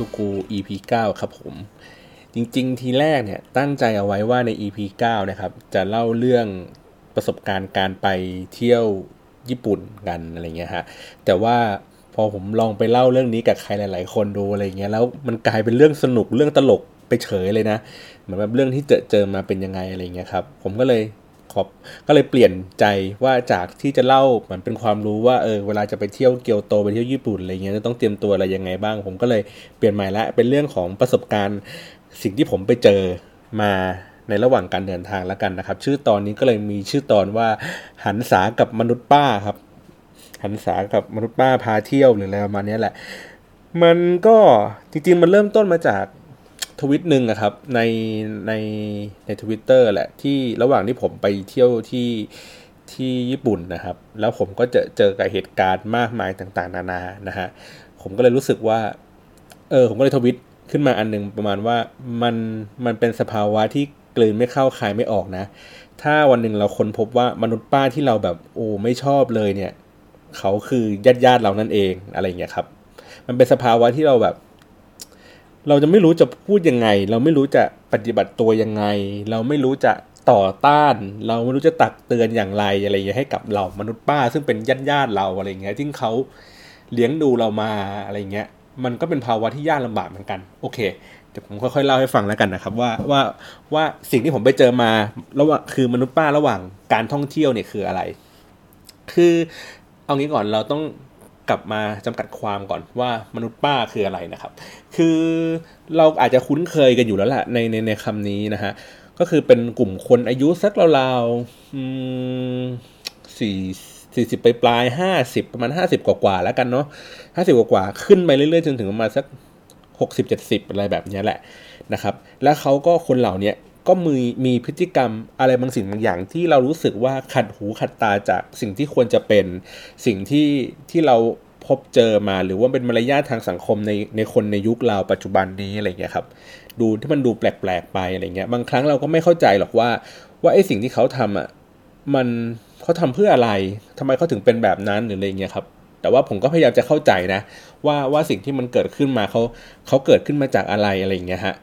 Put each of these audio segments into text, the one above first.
ได้สับกับอัพทูกู EP 9 ครับผม จริงๆ ทีแรกเนี่ย ตั้งใจเอาไว้ว่าใน EP 9 นะครับ จะเล่าเรื่องประสบการณ์การไปเที่ยวญี่ปุ่นกันอะไรเงี้ยฮะ แต่ว่าพอผมลองไปเล่าเรื่องนี้กับใครหลาย ๆ คนดูอะไรเงี้ย แล้วมันกลายเป็นเรื่องสนุกเรื่องตลกไปเฉยเลยนะ เหมือนแบบเรื่องที่เจอเจอมาเป็นยังไงอะไรเงี้ยครับ ผมก็เลย ขอบก็เลยเปลี่ยนใจว่าจากที่จะเล่าเหมือนเป็นความรู้ว่าเออเวลาจะไปเที่ยวเกียวโตไปเที่ยวญี่ปุ่นอะไรเงี้ยจะต้องเตรียมตัวอะไรยังไงบ้าง ผมก็เลยเปลี่ยนใหม่ละเป็นเรื่องของประสบการณ์สิ่งที่ผมไปเจอมาในระหว่างการเดินทางแล้วกันนะครับ ชื่อตอนนี้ก็เลยมีชื่อตอนว่าหันษากับมนุษย์ป้าครับ หันษากับมนุษย์ป้าพาเที่ยวหรืออะไรประมาณนี้แหละ มันก็จริงๆมันเริ่มต้นมาจาก ทวิตหนึ่งอะครับในในในทวิตเตอร์แหละที่ระหว่างที่ผมไปเที่ยวที่ที่ญี่ปุ่นนะครับ แล้วผมก็จะเจอกับเหตุการณ์มากมายต่างๆ นานานะฮะผมก็เลยรู้สึกว่า เออผมก็เลยทวิตขึ้นมาอันนึงประมาณว่ามันมันเป็นสภาวะที่กลืนไม่เข้าคายไม่ออกนะ ถ้าวันหนึ่งเราค้นพบว่ามนุษย์ป้าที่เราแบบโอ้ไม่ชอบเลยเนี่ย เขาคือญาติญาติเรานั่นเองอะไรเงี้ยครับ มันเป็นสภาวะที่เราแบบ เราจะไม่รู้จะพูดยังไง เราไม่รู้จะปฏิบัติตัวยังไง เราไม่รู้จะต่อต้าน เราไม่รู้จะตักเตือนอย่างไรอะไรอย่างเงี้ยให้กับเรามนุษย์ป้า ซึ่งเป็นญาติญาติเราอะไรเงี้ยที่เขาเลี้ยงดูเรามาอะไรเงี้ย มันก็เป็นภาวะที่ยากลำบากเหมือนกัน โอเคเดี๋ยวผมค่อยๆเล่าให้ฟังแล้วกันนะครับ ว่าว่าว่าสิ่งที่ผมไปเจอมาระหว่างคือมนุษย์ป้าระหว่างการท่องเที่ยวเนี่ยคืออะไร คือเอางี้ก่อนเราต้อง กลับมาจำกัดความก่อนว่ามนุษย์ป้าคืออะไรนะครับ คือเราอาจจะคุ้นเคยกันอยู่แล้วแหละในในในคำนี้นะฮะก็คือเป็นกลุ่มคนอายุสักราวๆสี่สี่สิบไปปลายห้าสิบประมาณห้าสิบกว่าๆแล้วกันเนาะห้าสิบกว่าๆขึ้นไปเรื่อยๆจนถึงประมาณสักหกสิบเจ็ดสิบอะไรแบบนี้แหละนะครับ แล้วเขาก็คนเหล่านี้ ก็มีมีพฤติกรรมอะไรบางสิ่งบางอย่างที่เรารู้สึกว่าขัดหูขัดตาจากสิ่งที่ควรจะเป็นสิ่งที่ที่เราพบเจอมาหรือว่าเป็นมารยาททางสังคมในในคนในยุคเราปัจจุบันนี้อะไรเงี้ยครับดูที่มันดูแปลกๆไปอะไรเงี้ยบางครั้งเราก็ไม่เข้าใจหรอกว่า ว่าไอ้สิ่งที่เขาทำอะมันเขาทำเพื่ออะไรทำไมเขาถึงเป็นแบบนั้นหรืออะไรเงี้ยครับแต่ว่าผมก็พยายามจะเข้าใจนะ ว่าว่าสิ่งที่มันเกิดขึ้นมาเขาเขาเกิดขึ้นมาจากอะไรอะไรเงี้ยฮะ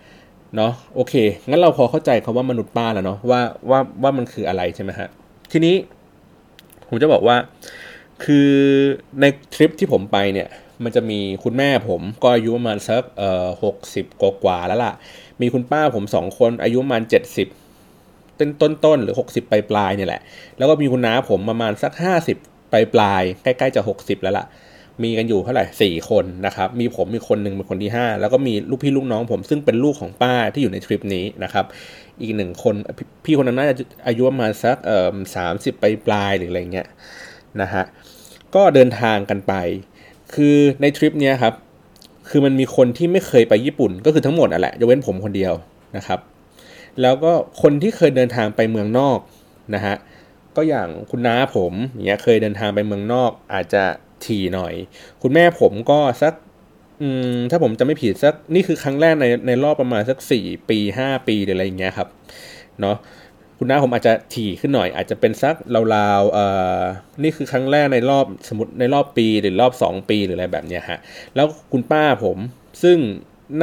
เนาะโอเค งั้นเราพอเข้าใจคาว่ามนุษย์ป้าแล้วเนาะว่าว่าว่ามันคืออะไรใช่ไหมฮะ ทีนี้ ผมจะบอกว่า คือในทริปที่ผมไปเนี่ย มันจะมีคุณแม่ผมก็อายุประมาณสักเอ่อหกสิบกว่าแล้วล่ะ มีคุณป้าผมสองคนอายุประมาณเจ็ดสิบต้นต้นต้นหรือหกสิบปลายปลายเนี่ยแหละ แล้วก็มีคุณน้าผมประมาณสักห้าสิบปลายปลายใกล้ ๆ จะหกสิบแล้วล่ะ มีกันอยู่เท่าไหร่สี่คนนะครับมีผมมีคนหนึ่งเป็นคนที่ห้าแล้วก็มีลูกพี่ลูกน้องผมซึ่งเป็นลูกของป้าที่อยู่ในทริปนี้นะครับอีกหนึ่งคนพี่คนนั้นน่าจะอายุประมาณสักเอ่อสามสิบปลายปลายหรืออะไรเงี้ยนะฮะก็เดินทางกันไป คือในทริปเนี้ยครับคือมันมีคนที่ไม่เคยไปญี่ปุ่นก็คือทั้งหมดอะแหละยกเว้นผมคนเดียวนะครับแล้วก็คนที่เคยเดินทางไปเมืองนอกนะฮะก็อย่างคุณน้าผมเนี้ยเคยเดินทางไปเมืองนอก อาจจะ ถี่หน่อย คุณแม่ผมก็สักอืมถ้าผมจะไม่ผิดสักนี่คือครั้งแรกในในรอบประมาณสักสี่ปีห้าปีหรืออะไรอย่างเงี้ยครับเนาะคุณน้าผมอาจจะถี่ขึ้นหน่อย อาจจะเป็นสักราวๆเอ่อนี่คือครั้งแรกในรอบสมมติในรอบปีหรือรอบสองปีหรืออะไรแบบเนี้ยฮะแล้วคุณป้าผมซึ่ง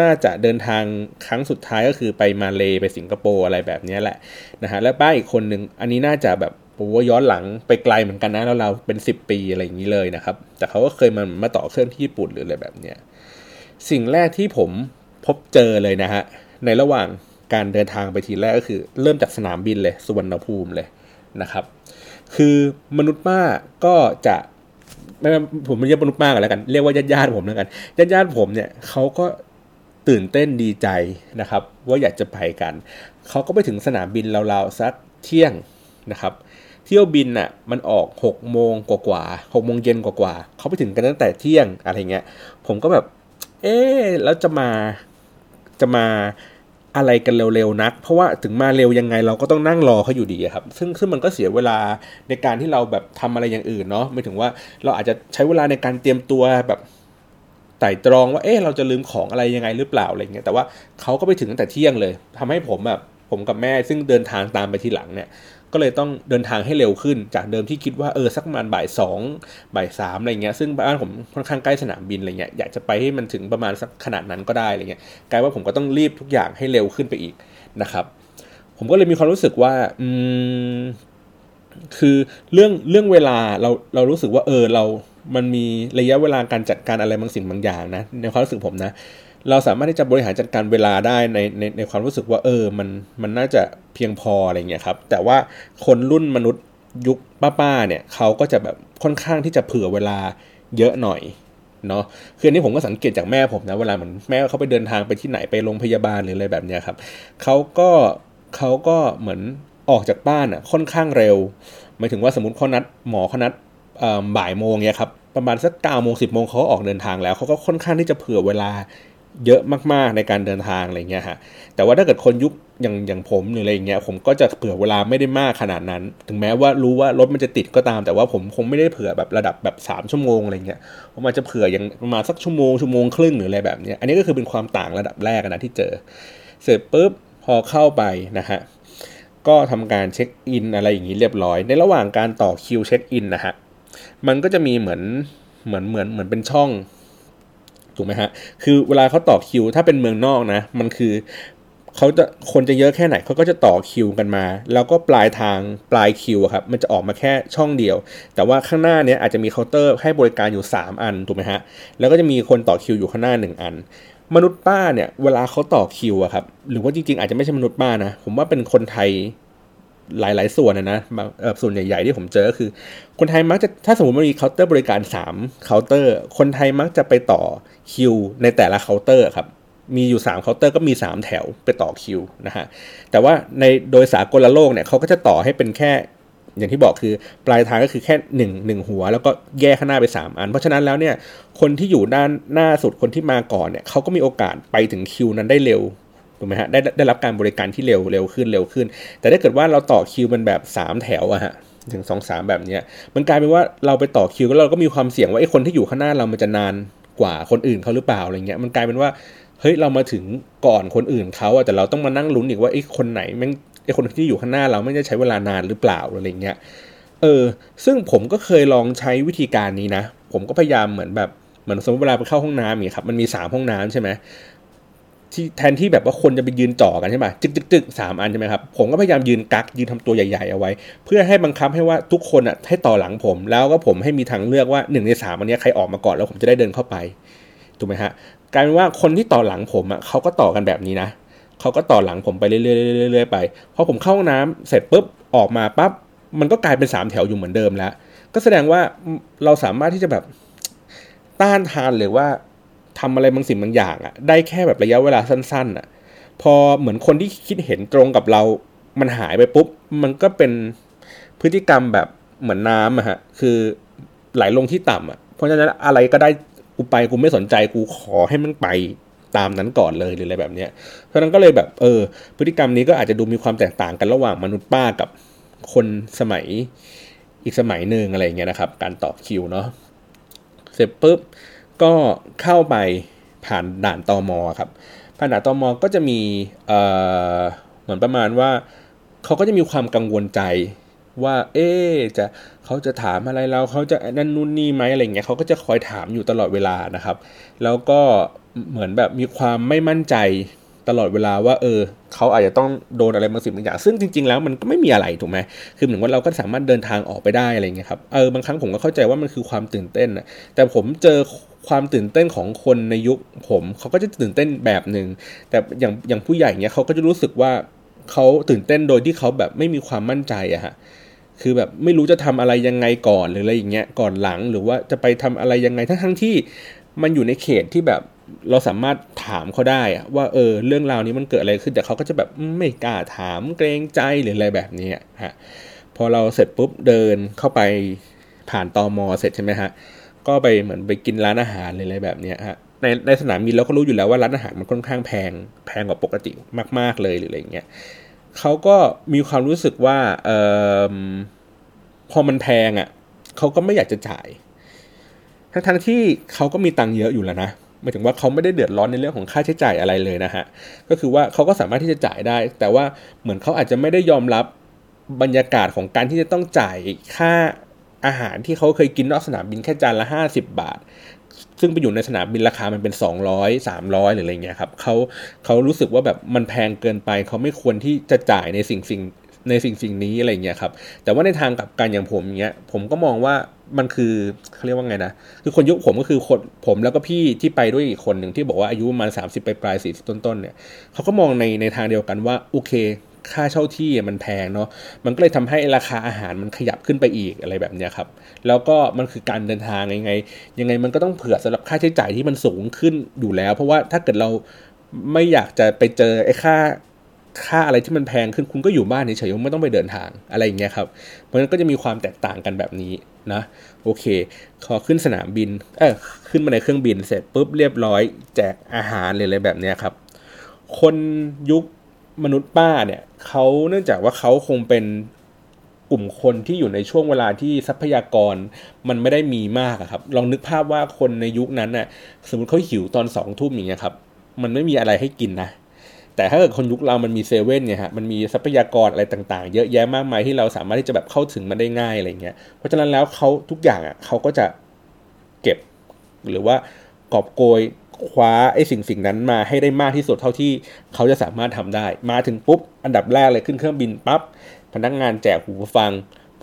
น่าจะเดินทางครั้งสุดท้ายก็คือไปมาเลไปสิงคโปร์อะไรแบบนี้แหละนะฮะแล้วป้าอีกคนหนึ่งอันนี้น่าจะแบบ ผมว่าย้อนหลังไปไกลเหมือนกันนะแล้วเราเป็นสิบปีอะไรอย่างนี้เลยนะครับ แต่เขาก็เคยมามาต่อเครื่องที่ญี่ปุ่นหรืออะไรแบบเนี้ยสิ่งแรกที่ผมพบเจอเลยนะฮะในระหว่างการเดินทางไปทีแรกก็คือ เริ่มจากสนามบินเลยสุวรรณภูมิเลยนะครับ คือมนุษย์ป้าก็จะไม่ผมไม่เรียกมนุษย์ป้ากันแล้วกัน เรียกว่าญาติญาติผมแล้วกันญาติญาติผมเนี่ยเขาก็ตื่นเต้นดีใจนะครับ ว่าอยากจะไปกัน เขาก็ไปถึงสนามบินราวๆสักเที่ยงนะครับ เที่ยวบินน่ะมันออกหกโมงกว่าหกโมงเย็นกว่าเขาไปถึงกันตั้งแต่เที่ยงอะไรเงี้ย ผมก็แบบ เอ๊แล้วจะมาจะมาอะไรกันเร็วๆนัก เพราะว่าถึงมาเร็วยังไงเราก็ต้องนั่งรอเขาอยู่ดีครับ ซึ่งซึ่งมันก็เสียเวลาในการที่เราแบบทำอะไรอย่างอื่นเนาะไม่ถึงว่าเราอาจจะใช้เวลาในการเตรียมตัวแบบไต่ตรองว่าเอ๊ะเราจะลืมของอะไรยังไงหรือเปล่าอะไรเงี้ยแต่ว่าเขาก็ไปถึงตั้งแต่เที่ยงเลยทำให้ผมแบบผมกับแม่ซึ่งเดินทางตามไปทีหลังเนี่ย ก็เลยต้องเดินทางให้เร็วขึ้น จากเดิมที่คิดว่าเออสักประมาณบ่ายสองบ่ายสามอะไรเงี้ยซึ่งบ้านผมค่อนข้างใกล้สนามบินอะไรเงี้ยอยากจะไปให้มันถึงประมาณสักขนาดนั้นก็ได้อะไรเงี้ยกลายว่าผมก็ต้องรีบทุกอย่างให้เร็วขึ้นไปอีกนะครับ ผมก็เลยมีความรู้สึกว่าอืมคือเรื่องเรื่องเวลาเราเรารู้สึกว่าเออเรามันมีระยะเวลาการจัดการอะไรบางสิ่งบางอย่างนะในความรู้สึกผมนะ เราสามารถที่จะบริหารจัดการเวลาได้ในในในความรู้สึกว่าเออมันมันน่าจะเพียงพออะไรเงี้ยครับ แต่ว่าคนรุ่นมนุษย์ยุคป้าๆเนี่ยเขาก็จะแบบค่อนข้างที่จะเผื่อเวลาเยอะหน่อยเนาะคืออันนี้ผมก็สังเกตจากแม่ผมนะเวลาเหมือนแม่เขาไปเดินทางไปที่ไหนไปโรงพยาบาลหรืออะไรแบบเนี้ยครับเขาก็เขาก็เหมือนออกจากบ้านอะค่อนข้างเร็วหมายถึงว่าสมมติเขานัดหมอเขานัดบ่ายโมงเนี่ยครับประมาณสักเก้าโมงสิบโมงเขาออกเดินทางแล้วเขาก็ค่อนข้างที่จะเผื่อเวลา เยอะมากๆในการเดินทางอะไรเงี้ยฮะแต่ว่าถ้าเกิดคนยุคอย่างอย่างผมหรืออะไรเงี้ยผมก็จะเผื่อเวลาไม่ได้มากขนาดนั้น ถึงแม้ว่ารู้ว่ารถมันจะติดก็ตาม แต่ว่าผมคงไม่ได้เผื่อแบบระดับแบบสามชั่วโมงอะไรเงี้ยผมอาจจะเผื่ออย่างประมาณสักชั่วโมงชั่วโมงครึ่งหรืออะไรแบบเนี้ยอันนี้ก็คือเป็นความต่างระดับแรกนะที่เจอ เสร็จปุ๊บพอเข้าไปนะฮะก็ทำการเช็คอินอะไรอย่างนี้เรียบร้อย ในระหว่างการต่อคิวเช็คอินนะฮะมันก็จะมีเหมือนเหมือนเหมือนเหมือนเป็นช่อง ถูกไหมฮะ คือเวลาเขาต่อคิว ถ้าเป็นเมืองนอกนะ มันคือเขาจะคนจะเยอะแค่ไหนเขาก็จะต่อคิวกันมา แล้วก็ปลายทางปลายคิวครับมันจะออกมาแค่ช่องเดียว แต่ว่าข้างหน้าเนี้ยอาจจะมีเคาน์เตอร์ให้บริการอยู่ 3 อันถูกไหมฮะแล้วก็จะมีคนต่อคิวอยู่ข้างหน้า 1 อัน มนุษย์ป้าเนี่ยเวลาเขาต่อคิวอะครับหรือว่าจริงๆ อาจจะไม่ใช่มนุษย์ป้านะผมว่าเป็นคนไทย หลาย ๆ ส่วนนะนะส่วนใหญ่ ๆ ที่ผมเจอก็คือ คนไทยมักจะถ้าสมมติมันมีเคาน์เตอร์บริการ3เคาน์เตอร์ คนไทยมักจะไปต่อคิวในแต่ละเคาน์เตอร์ครับมีอยู่3เคาน์เตอร์ก็มี 3 แถวไปต่อคิวนะฮะแต่ว่าในโดยสากลโลกเนี่ยเขาก็จะต่อให้เป็นแค่อย่างที่บอกคือปลายทางก็คือแค่ 1 หัว แล้วก็แยกข้างหน้าไป 3 อัน เพราะฉะนั้นแล้วเนี่ยคนที่อยู่ด้านหน้าสุดคนที่มาก่อนเนี่ยเขาก็มีโอกาสไปถึงคิวนั้นได้เร็ว ถูกไหมฮะได้ได้รับการบริการที่เร็วเร็วขึ้นเร็วขึ้น แต่ถ้าเกิดว่าเราต่อคิวมันแบบ 3 แถวอะฮะถึงสองสามแบบเนี้ยมันกลายเป็นว่าเราไปต่อคิวแล้วเราก็มีความเสี่ยงว่าไอ้คนที่อยู่ข้างหน้าเรามันจะนานกว่าคนอื่นเขาหรือเปล่าอะไรเงี้ยมันกลายเป็นว่าเฮ้ยเรามาถึงก่อนคนอื่นเขาอะแต่เราต้องมานั่งลุ้นอีกว่าไอ้คนไหนแม่งไอ้คนที่อยู่ข้างหน้าเราไม่ได้ใช้เวลานานหรือเปล่าอะไรเงี้ยเออซึ่งผมก็เคยลองใช้วิธีการนี้นะ ผมก็พยายามเหมือนแบบเหมือนสมมติเวลาไปเข้าห้องน้ำอย่างเงี้ยครับมันมีสามห้องน้ำใช่ไหม ที่แทนที่แบบว่าคนจะไปยืนจ่อกันใช่ไหมจึกจึกจึกสามอันใช่ไหมครับผมก็พยายามยืนกักยืนทำตัวใหญ่ๆเอาไว้ เพื่อให้บังคับให้ว่าทุกคนอะให้ต่อหลังผม แล้วก็ผมให้มีทางเลือกว่าหนึ่งในสามอันนี้ใครออกมาก่อนแล้วผมจะได้เดินเข้าไปถูกไหมฮะกลายเป็นว่าคนที่ต่อหลังผมอะเขาก็ต่อกันแบบนี้นะเขาก็ต่อหลังผมไปเรื่อยๆไปพอผมเข้าห้องน้ำเสร็จปุ๊บออกมาปั๊บมันก็กลายเป็นสามแถวอยู่เหมือนเดิมแล้ว ก็แสดงว่าเราสามารถที่จะแบบต้านทานหรือว่า ทำอะไรบางสิ่งบางอย่างอะได้แค่แบบระยะเวลาสั้นๆอะพอเหมือนคนที่คิดเห็นตรงกับเรา มันหายไปปุ๊บ มันก็เป็นพฤติกรรมแบบเหมือนน้ำอะฮะ คือไหลลงที่ต่ำอะเพราะฉะนั้นอะไรก็ได้กูไปกูไม่สนใจกูขอให้มันไปตามนั้นก่อนเลยหรืออะไรแบบเนี้ย เพราะนั้นก็เลยแบบเออ พฤติกรรมนี้ก็อาจจะดูมีความแตกต่างกันระหว่างมนุษย์ป้ากับคนสมัยอีกสมัยหนึ่งอะไรเงี้ยนะครับ การต่อคิวเนาะเสร็จปุ๊บ ก็เข้าไปผ่านด่านตอมอครับผ่านด่านตอมอก็จะมีเหมือนประมาณว่าเขาก็จะมีความกังวลใจว่า เอ๊จะเขาจะถามอะไรเราเขาจะนั่นนู่นนี่ไหมอะไรเงี้ยเขาก็จะคอยถามอยู่ตลอดเวลานะครับ แล้วก็เหมือนแบบมีความไม่มั่นใจ ตลอดเวลาว่าเออเขาอาจจะต้องโดนอะไรบางสิ่งบางอย่าง ซึ่งจริง ๆ แล้วมันก็ไม่มีอะไรถูกไหมคือเหมือนว่าเราก็สามารถเดินทางออกไปได้อะไรเงี้ยครับเออบางครั้งผมก็เข้าใจว่ามันคือความตื่นเต้นนะแต่ผมเจอความตื่นเต้นของคนในยุคผมเขาก็จะตื่นเต้นแบบหนึ่งแต่อย่างอย่างผู้ใหญ่เนี้ยเขาก็จะรู้สึกว่าเขาตื่นเต้นโดยที่เขาแบบไม่มีความมั่นใจอะฮะคือแบบไม่รู้จะทำอะไรยังไงก่อนหรืออะไรอย่างเงี้ยก่อนหลังหรือว่าจะไปทำอะไรยังไงทั้งทั้งที่มันอยู่ในเขตที่แบบ เราสามารถถามเขาได้ว่าเออเรื่องราวนี้มันเกิดอะไรขึ้นแต่เขาก็จะแบบไม่กล้าถามเกรงใจหรืออะไรแบบนี้ฮะพอเราเสร็จปุ๊บเดินเข้าไปผ่านตอมอเสร็จใช่ไหมฮะก็ไปเหมือนไปกินร้านอาหารอะไรแบบนี้ฮะในในสนามบินเราก็รู้อยู่แล้วว่าร้านอาหารมันค่อนข้างแพงแพงกว่าปกติมาก ๆเลยหรืออะไรเงี้ยเขาก็มีความรู้สึกว่าเออพอมันแพงอะ่ะเขาก็ไม่อยากจะจ่าย ทั้งทั้งที่เขาก็มีตังค์เยอะอยู่แล้วนะ หมายถึงว่าเขาไม่ได้เดือดร้อนในเรื่องของค่าใช้จ่ายอะไรเลยนะฮะก็คือว่าเขาก็สามารถที่จะจ่ายได้ แต่ว่าเหมือนเขาอาจจะไม่ได้ยอมรับบรรยากาศของการที่จะต้องจ่ายค่าอาหารที่เขาเคยกินนอกสนามบินแค่จานละห้าสิบบาท ซึ่งไปอยู่ในสนามบินราคามันเป็นสองร้อยสามร้อยหรืออะไรเงี้ยครับเขาเขารู้สึกว่าแบบมันแพงเกินไป เขาไม่ควรที่จะจ่ายในสิ่งสิ่งในสิ่งสิ่งนี้อะไรเงี้ยครับแต่ว่าในทางกับการอย่างผมเงี้ยผมก็มองว่า มันคือเขาเรียกว่าไงนะ คือคนยุคผมก็คือคนผมแล้วก็พี่ที่ไปด้วยอีกคนหนึ่งที่บอกว่าอายุประมาณสามสิบปลายสี่สิบต้นๆเนี่ยเขาก็มองในในทางเดียวกันว่าโอเค ค่าเช่าที่มันแพงเนาะมันก็เลยทำให้ราคาอาหารมันขยับขึ้นไปอีกอะไรแบบเนี้ยครับ แล้วก็มันคือการเดินทางยังไง ยังไงมันก็ต้องเผื่อสำหรับค่าใช้จ่ายที่มันสูงขึ้นอยู่แล้ว เพราะว่าถ้าเกิดเราไม่อยากจะไปเจอไอ้ค่า ค่าอะไรที่มันแพงขึ้นคุณก็อยู่บ้านเฉยๆไม่ต้องไปเดินทางอะไรอย่างเงี้ยครับ เพราะฉะนั้นก็จะมีความแตกต่างกันแบบนี้นะโอเคพอขึ้นสนามบินเออขึ้นมาในเครื่องบินเสร็จปุ๊บเรียบร้อย แจกอาหารเลยอะไรแบบเนี้ยครับ คนยุคมนุษย์ป้าเนี่ยเขาเนื่องจากว่าเขาคงเป็นกลุ่มคนที่อยู่ในช่วงเวลาที่ทรัพยากรมันไม่ได้มีมากครับ ลองนึกภาพว่าคนในยุคนั้นน่ะสมมติเขาหิวตอนสองทุ่มอย่างเงี้ยครับ มันไม่มีอะไรให้กินนะ แต่ถ้าเกิดคนยุคเรามันมีเซเว่นเนี่ยฮะมันมีทรัพยากรอะไรต่างๆ เยอะแยะมากมายที่เราสามารถที่จะแบบเข้าถึงมันได้ง่ายอะไรเงี้ยเพราะฉะนั้นแล้วเขาทุกอย่างอะเขาก็จะเก็บ หรือว่ากอบโกยคว้าไอ้สิ่งสิ่งนั้นมาให้ได้มากที่สุดเท่าที่เขาจะสามารถทำได้ มาถึงปุ๊บ อันดับแรกเลยขึ้นเครื่องบินปับ๊บพนักงานแจกหูฟัง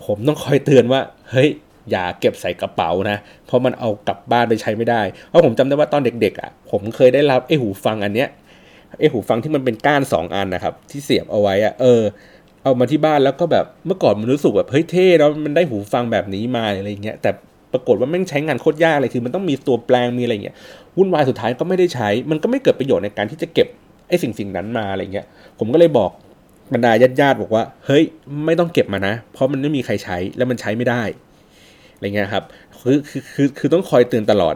ผมต้องคอยเตือนว่า เฮ้ย อย่าเก็บใส่กระเป๋านะ เพราะมันเอากลับบ้านไปใช้ไม่ได้ เพราะผมจำได้ว่าตอนเด็กๆอะ ผมเคยได้รับไอ้หูฟังอันเนี้ย ไอหูฟังที่มันเป็นก้านสองอันนะครับ ที่เสียบเอาไว้อะเออ เอามาที่บ้านแล้วก็แบบเมื่อก่อนมันรู้สึกแบบเฮ้ยเท่แล้วมันได้หูฟังแบบนี้มาอะไรเงี้ยแต่ปรากฏว่าแม่งใช้งานโคตรยากเลยคือมันต้องมีตัวแปลงมีอะไรเงี้ยวุ่นวายสุดท้ายก็ไม่ได้ใช้ มันก็ไม่เกิดประโยชน์ในการที่จะเก็บไอ้สิ่งสิ่งนั้นมาอะไรเงี้ยผมก็เลยบอกบรรดาญาติญาติบอกว่า เฮ้ย ไม่ต้องเก็บมานะ เพราะมันไม่มีใครใช้แล้วมันใช้ไม่ได้อะไรเงี้ยครับคือคือคือคือต้องคอยเตือนตลอด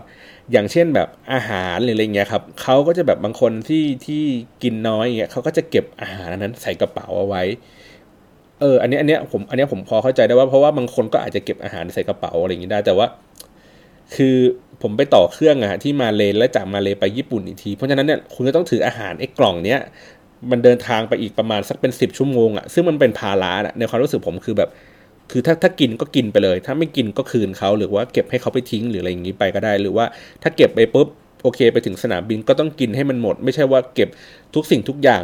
อย่างเช่นแบบอาหารหรืออะไรเงี้ยครับเขาก็จะแบบบางคนที่ที่กินน้อยเงี้ยเขาก็จะเก็บอาหารนั้นใส่กระเป๋าเอาไว้ เออ อันนี้อันนี้ผมอันนี้ผมพอเข้าใจได้ว่าเพราะว่าบางคนก็อาจจะเก็บอาหารใส่กระเป๋าอะไรอย่างนี้ได้ แต่ว่า คือผมไปต่อเครื่องอะที่มาเลแล้วจากมาเลไปญี่ปุ่นอีกที เพราะฉะนั้นเนี่ยคุณก็ต้องถืออาหารไอ้กล่องเนี้ยมันเดินทางไปอีกประมาณสักเป็นสิบชั่วโมงอะซึ่งมันเป็นภาระอะในความรู้สึกผมคือแบบ คือถ้าถ้ากินก็กินไปเลย ถ้าไม่กินก็คืนเขาหรือว่าเก็บให้เขาไปทิ้งหรืออะไรอย่างนี้ไปก็ได้ หรือว่าถ้าเก็บไปปุ๊บโอเค ไปถึงสนามบินก็ต้องกินให้มันหมด ไม่ใช่ว่าเก็บทุกสิ่งทุกอย่าง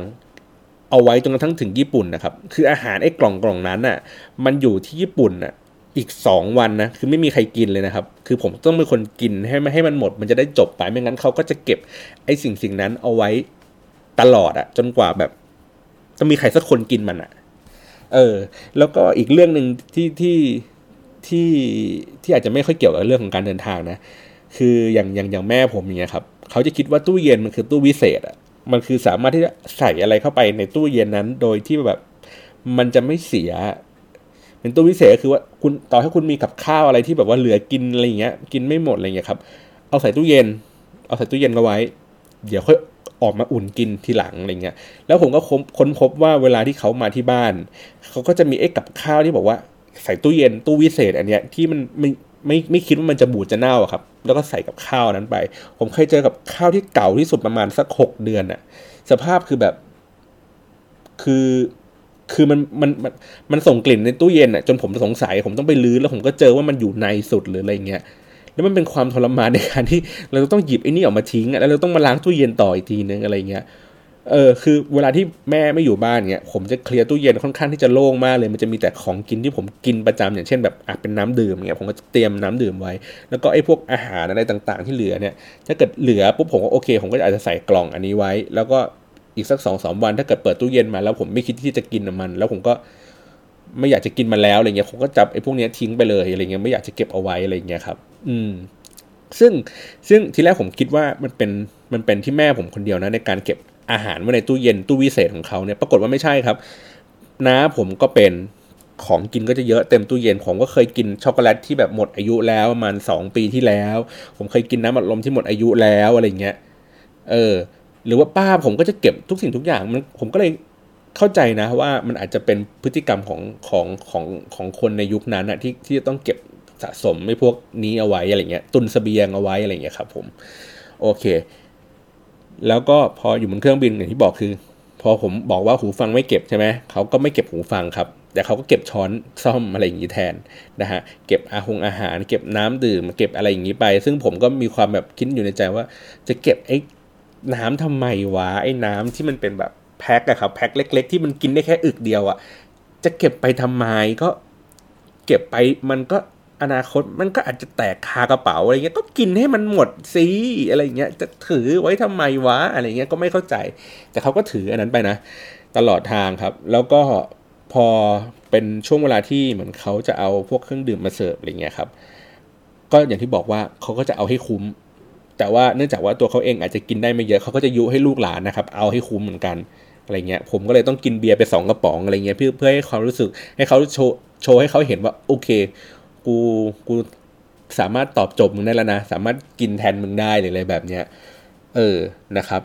เอาไว้จนกระทั่งถึงญี่ปุ่นนะครับ คืออาหารไอ้กล่องกล่องนั้นอะ มันอยู่ที่ญี่ปุ่นอะ อีกสองวันนะ คือไม่มีใครกินเลยนะครับ คือผมต้องเป็นคนกินให้ไม่ให้มันหมด มันจะได้จบไป ไม่งั้นเขาก็จะเก็บไอ้สิ่งสิ่งนั้นเอาไว้ตลอดอะจนกว่าแบบต้องมีใครสักคนกินมันอะ เออ แล้วก็อีกเรื่องหนึ่งที่ที่ที่ที่อาจจะไม่ค่อยเกี่ยวกับเรื่องของการเดินทางนะ คืออย่างอย่างอย่างแม่ผมอย่างเงี้ยครับเขาจะคิดว่าตู้เย็นมันคือตู้วิเศษอะมันคือสามารถที่จะใส่อะไรเข้าไปในตู้เย็นนั้น โดยที่แบบ มันจะไม่เสีย เป็นตู้วิเศษคือว่าคุณต่อให้คุณมีกับข้าวอะไรที่แบบว่าเหลือกินอะไรเงี้ย กินไม่หมดอะไรเงี้ยครับ เอาใส่ตู้เย็น เอาใส่ตู้เย็นเอาไว้ เดี๋ยวค่อย ออกมาอุ่นกินทีหลังอะไรเงี้ยแล้วผมก็ค้นพบว่าเวลาที่เขามาที่บ้าน เขาก็จะมีไอ้กับข้าวที่บอกว่าใส่ตู้เย็นตู้วิเศษ อันเนี้ยที่มันไม่ไม่ไม่คิดว่ามันจะบูดจะเน่าครับ แล้วก็ใส่กับข้าวนั้นไป ผมเคยเจอกับข้าวที่เก่าที่สุดประมาณสักหกเดือนอะสภาพคือแบบ คือคือมันมันมันมันส่งกลิ่นในตู้เย็นอะจนผมสงสัย ผมต้องไปลื้อแล้วผมก็เจอว่ามันอยู่ในสุดหรืออะไรเงี้ย แล้วมันเป็นความทรมานในการที่เราต้องหยิบไอ้นี่ออกมาทิ้งแล้วเราต้องมาล้างตู้เย็นต่ออีกทีนึงอะไรเงี้ยเออคือเวลาที่แม่ไม่อยู่บ้านเงี้ยผมจะเคลียร์ตู้เย็นค่อนข้างที่จะโล่งมากเลย มันจะมีแต่ของกินที่ผมกินประจำอย่างเช่นแบบอะเป็นน้ำดื่มเงี้ยผมก็เตรียมน้ำดื่มไว้ แล้วก็ไอ้พวกอาหารอะไรต่างๆ ที่เหลือเนี่ยถ้าเกิดเหลือปุ๊บผมก็โอเค ผมก็อาจจะใส่กล่องอันนี้ไว้ แล้วก็อีกสักสองสามวันถ้าเกิดเปิดตู้เย็นมาแล้วผมไม่คิดที่จะกินมัน แล้วผมก็ไม่อยากจะกินมันแล้วอะไรเงี้ยผมก็จับไอ้พวกนี้ทิ้งไปเลยอะไรเงี้ยไม่อยากจะเก็บเอาไว้อะไรเงี้ยครับ อืม ซึ่งซึ่งทีแรกผมคิดว่ามันเป็นมันเป็นที่แม่ผมคนเดียวนะ ในการเก็บอาหารไว้ในตู้เย็นตู้วิเศษของเขาเนี่ยปรากฏว่าไม่ใช่ครับน้าผมก็เป็นของกินก็จะเยอะเต็มตู้เย็นผมก็เคยกินช็อกโกแลตที่แบบหมดอายุแล้วประมาณสองปีที่แล้ว ผมเคยกินน้ำอัดลมที่หมดอายุแล้วอะไรเงี้ยเออ หรือว่าป้าผมก็จะเก็บทุกสิ่งทุกอย่างมันผมก็เลยเข้าใจนะว่ามันอาจจะเป็นพฤติกรรมของของของของคนในยุคนั้นอะที่ที่จะต้องเก็บ สะสมไม่พวกนี้เอาไว้อะไรเงี้ยตุนสเสบียงเอาไว้อะไรเงี้ยครับผมโอเค แล้วก็พออยู่บนเครื่องบินอย่างที่บอกคือ พอผมบอกว่าหูฟังไม่เก็บใช่ไหมเขาก็ไม่เก็บหูฟังครับ แต่เขาก็เก็บช้อนซ่อมอะไรอย่างนี้แทนนะฮะเก็บอาหงอาหาร เก็บน้ำดื่ม เก็บอะไรอย่างนี้ไป ซึ่งผมก็มีความแบบคิดอยู่ในใจว่า จะเก็บไอ้น้ำทำไมวะไอ้น้ำที่มันเป็นแบบแพ็คอะครับแพ็คเล็ก ๆ ที่มันกินได้แค่อึกเดียวอะจะเก็บไปทำไมก็เก็บไปมันก็ อนาคตมันก็อาจจะแตกคากระเป๋าอะไรเงี้ยก็กินให้มันหมดสิอะไรเงี้ยจะถือไว้ทำไมวะอะไรเงี้ยก็ไม่เข้าใจ แต่เขาก็ถืออันนั้นไปนะ ตลอดทางครับ แล้วก็พอเป็นช่วงเวลาที่เหมือนเขาจะเอาพวกเครื่องดื่มมาเสิร์ฟอะไรเงี้ยครับ ก็อย่างที่บอกว่าเขาก็จะเอาให้คุ้ม แต่ว่าเนื่องจากว่าตัวเขาเองอาจจะกินได้ไม่เยอะเขาก็จะยุให้ลูกหลานนะครับ เอาให้คุ้มเหมือนกันอะไรเงี้ย ผมก็เลยต้องกินเบียร์ไปสองกระป๋องอะไรเงี้ยเพื่อเพื่อให้ความรู้สึกให้เขาโชว์โชว์ให้เขาเห็นว่าโอเค กูกูสามารถตอบโจทย์มึงได้แล้วนะ สามารถกินแทนมึงได้หรืออะไรแบบเนี้ยเออนะครับ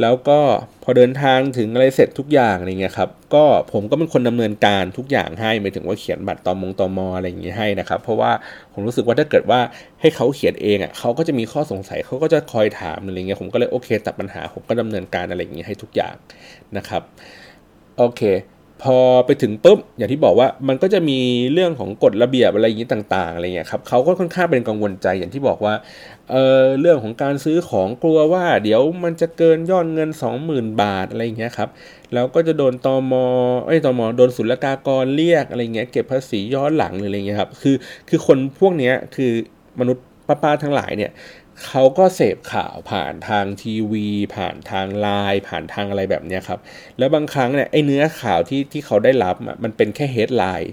แล้วก็พอเดินทางถึงอะไรเสร็จทุกอย่างอะไรเงี้ยครับก็ผมก็เป็นคนดำเนินการทุกอย่างให้หมายถึงว่าเขียนบัตรตอมงตอมออะไรอย่างเงี้ยให้นะครับ เพราะว่าผมรู้สึกว่าถ้าเกิดว่าให้เขาเขียนเองอะเขาก็จะมีข้อสงสัยเขาก็จะคอยถามอะไรเงี้ยผมก็เลยโอเคตัดปัญหาผมก็ดำเนินการอะไรอย่างเงี้ยให้ทุกอย่างนะครับโอเค พอไปถึงปุ๊บอย่างที่บอกว่ามันก็จะมีเรื่องของกฎระเบียบอะไรอย่างนี้ต่าง ๆอะไรเงี้ยครับเขาก็ค่อนข้างเป็นกังวลใจอย่างที่บอกว่าเออเรื่องของการซื้อของกลัวว่า เดี๋ยวมันจะเกินยอดเงิน 20,000 บาทอะไรเงี้ยครับแล้วก็จะโดนตอมอไอ้ตอมอโดนศุลกากรเรียกอะไรเงี้ยเก็บภาษีย้อนหลังหรืออะไรเงี้ยครับคือคือคนพวกเนี้ยคือมนุษย์ป้าๆทั้งหลายเนี่ย เขาก็เสพข่าวผ่านทางทีวี ผ่านทางไลน์ผ่านทางอะไรแบบนี้ครับ แล้วบางครั้งเนี่ยไอ้เนื้อข่าวที่ที่เขาได้รับมันเป็นแค่ headline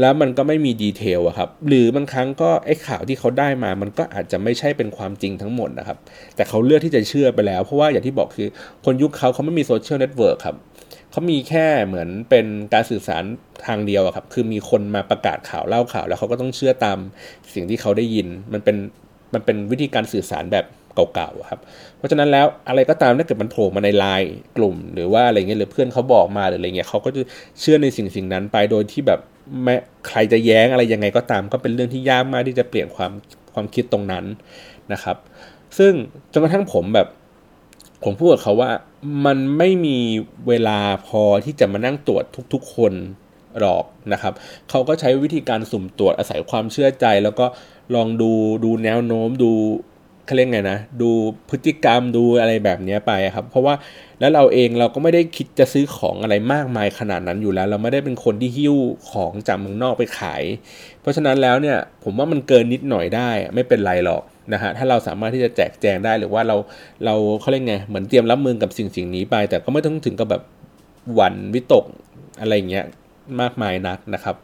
แล้วมันก็ไม่มี detail อะครับ หรือบางครั้งก็ไอ้ข่าวที่เขาได้มา มันก็อาจจะไม่ใช่เป็นความจริงทั้งหมดนะครับ แต่เขาเลือกที่จะเชื่อไปแล้ว เพราะว่าอย่างที่บอกคือคนยุคเขาเขาไม่มีโซเชียลเน็ตเวิร์กครับเขามีแค่เหมือนเป็นการสื่อสารทางเดียวครับ คือมีคนมาประกาศข่าวเล่าข่าว แล้วเขาก็ต้องเชื่อตามสิ่งที่เขาได้ยิน มันเป็น มันเป็นวิธีการสื่อสารแบบเก่าๆครับ เพราะฉะนั้นแล้วอะไรก็ตามถ้าเกิดมันโผล่มาในไลน์กลุ่ม หรือว่าอะไรเงี้ยหรือเพื่อนเขาบอกมาหรืออะไรเงี้ยเขาก็จะเชื่อในสิ่งสิ่งนั้นไปโดยที่แบบแม้ใครจะแย้งอะไรยังไงก็ตาม ก็เป็นเรื่องที่ยากมากที่จะเปลี่ยนความความคิดตรงนั้นนะครับ ซึ่งจนกระทั่งผมแบบผมพูดกับเขาว่ามันไม่มีเวลาพอที่จะมานั่งตรวจทุก ๆ คนหรอกนะครับ เขาก็ใช้วิธีการสุ่มตรวจอาศัยความเชื่อใจ แล้วก็ ลองดูดูแนวโน้มดูเขาเรียกไงนะ ดูพฤติกรรมดูอะไรแบบนี้ไปครับ เพราะว่าแล้วเราเองเราก็ไม่ได้คิดจะซื้อของอะไรมากมายขนาดนั้นอยู่แล้ว เราไม่ได้เป็นคนที่หิ้วของจากเมืองนอกไปขาย เพราะฉะนั้นแล้วเนี่ยผมว่ามันเกินนิดหน่อยได้ไม่เป็นไรหรอกนะฮะถ้าเราสามารถที่จะแจกแจงได้หรือว่าเราเราเขาเรียกไงเหมือนเตรียมรับมือกับสิ่งสิ่งนี้ไป แต่ก็ไม่ต้องถึงกับแบบหวั่นวิตกอะไรเงี้ยมากมายนักนะครับ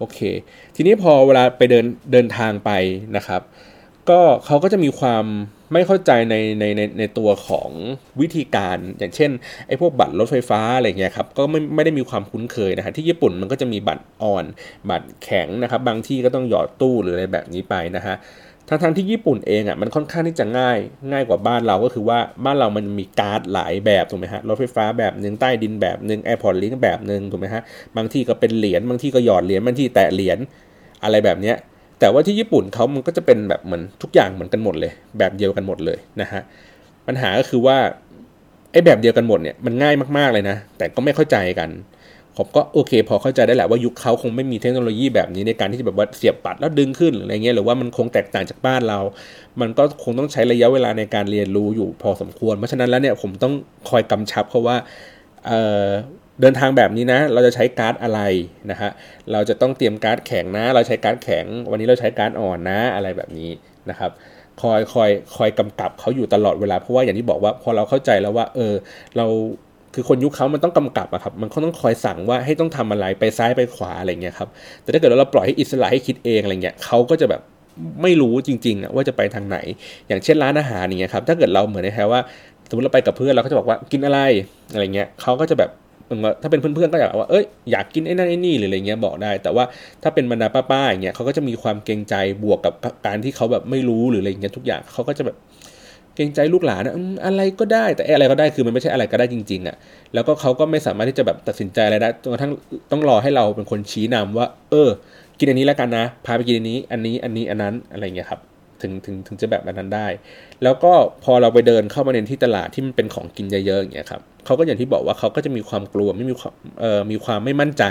โอเค ทีนี้พอเวลาไปเดินเดินทางไปนะครับ ก็เขาก็จะมีความไม่เข้าใจในในในในตัวของวิธีการ อย่างเช่นไอ้พวกบัตรรถไฟฟ้าอะไรเงี้ยครับก็ไม่ไม่ได้มีความคุ้นเคยนะฮะที่ญี่ปุ่นมันก็จะมีบัตรอ่อน บัตรแข็งนะครับ บางที่ก็ต้องหยอดตู้หรืออะไรแบบนี้ไปนะฮะ ทั้งทั้งที่ญี่ปุ่นเองอะมันค่อนข้างที่จะง่ายง่ายกว่าบ้านเราก็คือว่าบ้านเรามันมีการ์ดหลายแบบถูกไหมฮะรถไฟฟ้าแบบหนึ่งใต้ดินแบบหนึ่งแอร์พอร์ตลิงก์แบบหนึ่งถูกไหมฮะบางที่ก็เป็นเหรียญบางที่ก็หยอดเหรียญบางที่แตะเหรียญอะไรแบบเนี้ยแต่ว่าที่ญี่ปุ่นเขามันก็จะเป็นแบบเหมือนทุกอย่างเหมือนกันหมดเลย แบบเดียวกันหมดเลยนะฮะปัญหาก็คือว่าไอ้แบบเดียวกันหมดเนี่ยมันง่ายมากๆเลยนะ แต่ก็ไม่เข้าใจกัน ผมก็โอเค พอเข้าใจได้แหละว่ายุคเขาคงไม่มีเทคโนโลยีแบบนี้ในการที่จะแบบว่าเสียบปัดแล้วดึงขึ้นหรืออะไรเงี้ยหรือว่ามันคงแตกต่างจากบ้านเรา มันก็คงต้องใช้ระยะเวลาในการเรียนรู้อยู่พอสมควร เพราะฉะนั้นแล้วเนี่ยผมต้องคอยกำชับเขาว่าเเดินทางแบบนี้นะ เราจะใช้การ์ดอะไรนะฮะเราจะต้องเตรียมการ์ดแข็งนะ เราใช้การ์ดแข็ง วันนี้เราใช้การ์ดอ่อนนะอะไรแบบนี้นะครับคอยคอยคอยกำกับเขาอยู่ตลอดเวลาเพราะว่าอย่างที่บอกว่าพอเราเข้าใจแล้วว่า เออ เรา คือคนยุคเขามันต้องกำกับอะครับ มันเขาต้องคอยสั่งว่าให้ต้องทำอะไรไปซ้ายไปขวาอะไรเงี้ยครับ แต่ถ้าเกิดเราปล่อยให้อิสระให้คิดเองอะไรเงี้ยเขาก็จะแบบไม่รู้จริงๆอะว่าจะไปทางไหน อย่างเช่นร้านอาหารอย่างเงี้ยครับ ถ้าเกิดเราเหมือนในแท้ว่าสมมติเราไปกับเพื่อนเราก็จะบอกว่ากินอะไรอะไรเงี้ยเขาก็จะแบบถ้าเป็นเพื่อนๆก็อยากว่าเอ้ยอยากกินไอ้นั่นไอ้นี่หรืออะไรเงี้ยบอกได้ แต่ว่าถ้าเป็นบรรดาป้าๆอย่างเงี้ยเขาก็จะมีความเกรงใจบวกกับการที่เขาแบบไม่รู้หรืออะไรเงี้ยทุกอย่างเขาก็จะแบบ เกรงใจลูกหลานนะอะไรก็ได้แต่อะไรก็ได้คือมันไม่ใช่อะไรก็ได้จริงๆอะ่ะ แล้วก็เขาก็ไม่สามารถที่จะแบบตัดสินใจอะไรได้จนกระทั่งต้องรอให้เราเป็นคนชี้นำว่า เออ กินอันนี้แล้วกันนะ พาไปกินอันนี้ อันนี้อันนี้อันนั้นอะไรเงี้ยครับถึงถึงถึงจะแบบนั้นได้ แล้วก็พอเราไปเดินเข้ามาในที่ตลาดที่มันเป็นของกินเยอะๆอย่างเงี้ยครับเขาก็อย่างที่บอกว่าเขาก็จะมีความกลัวไม่มีความเอ่อมีความไม่มั่นใจ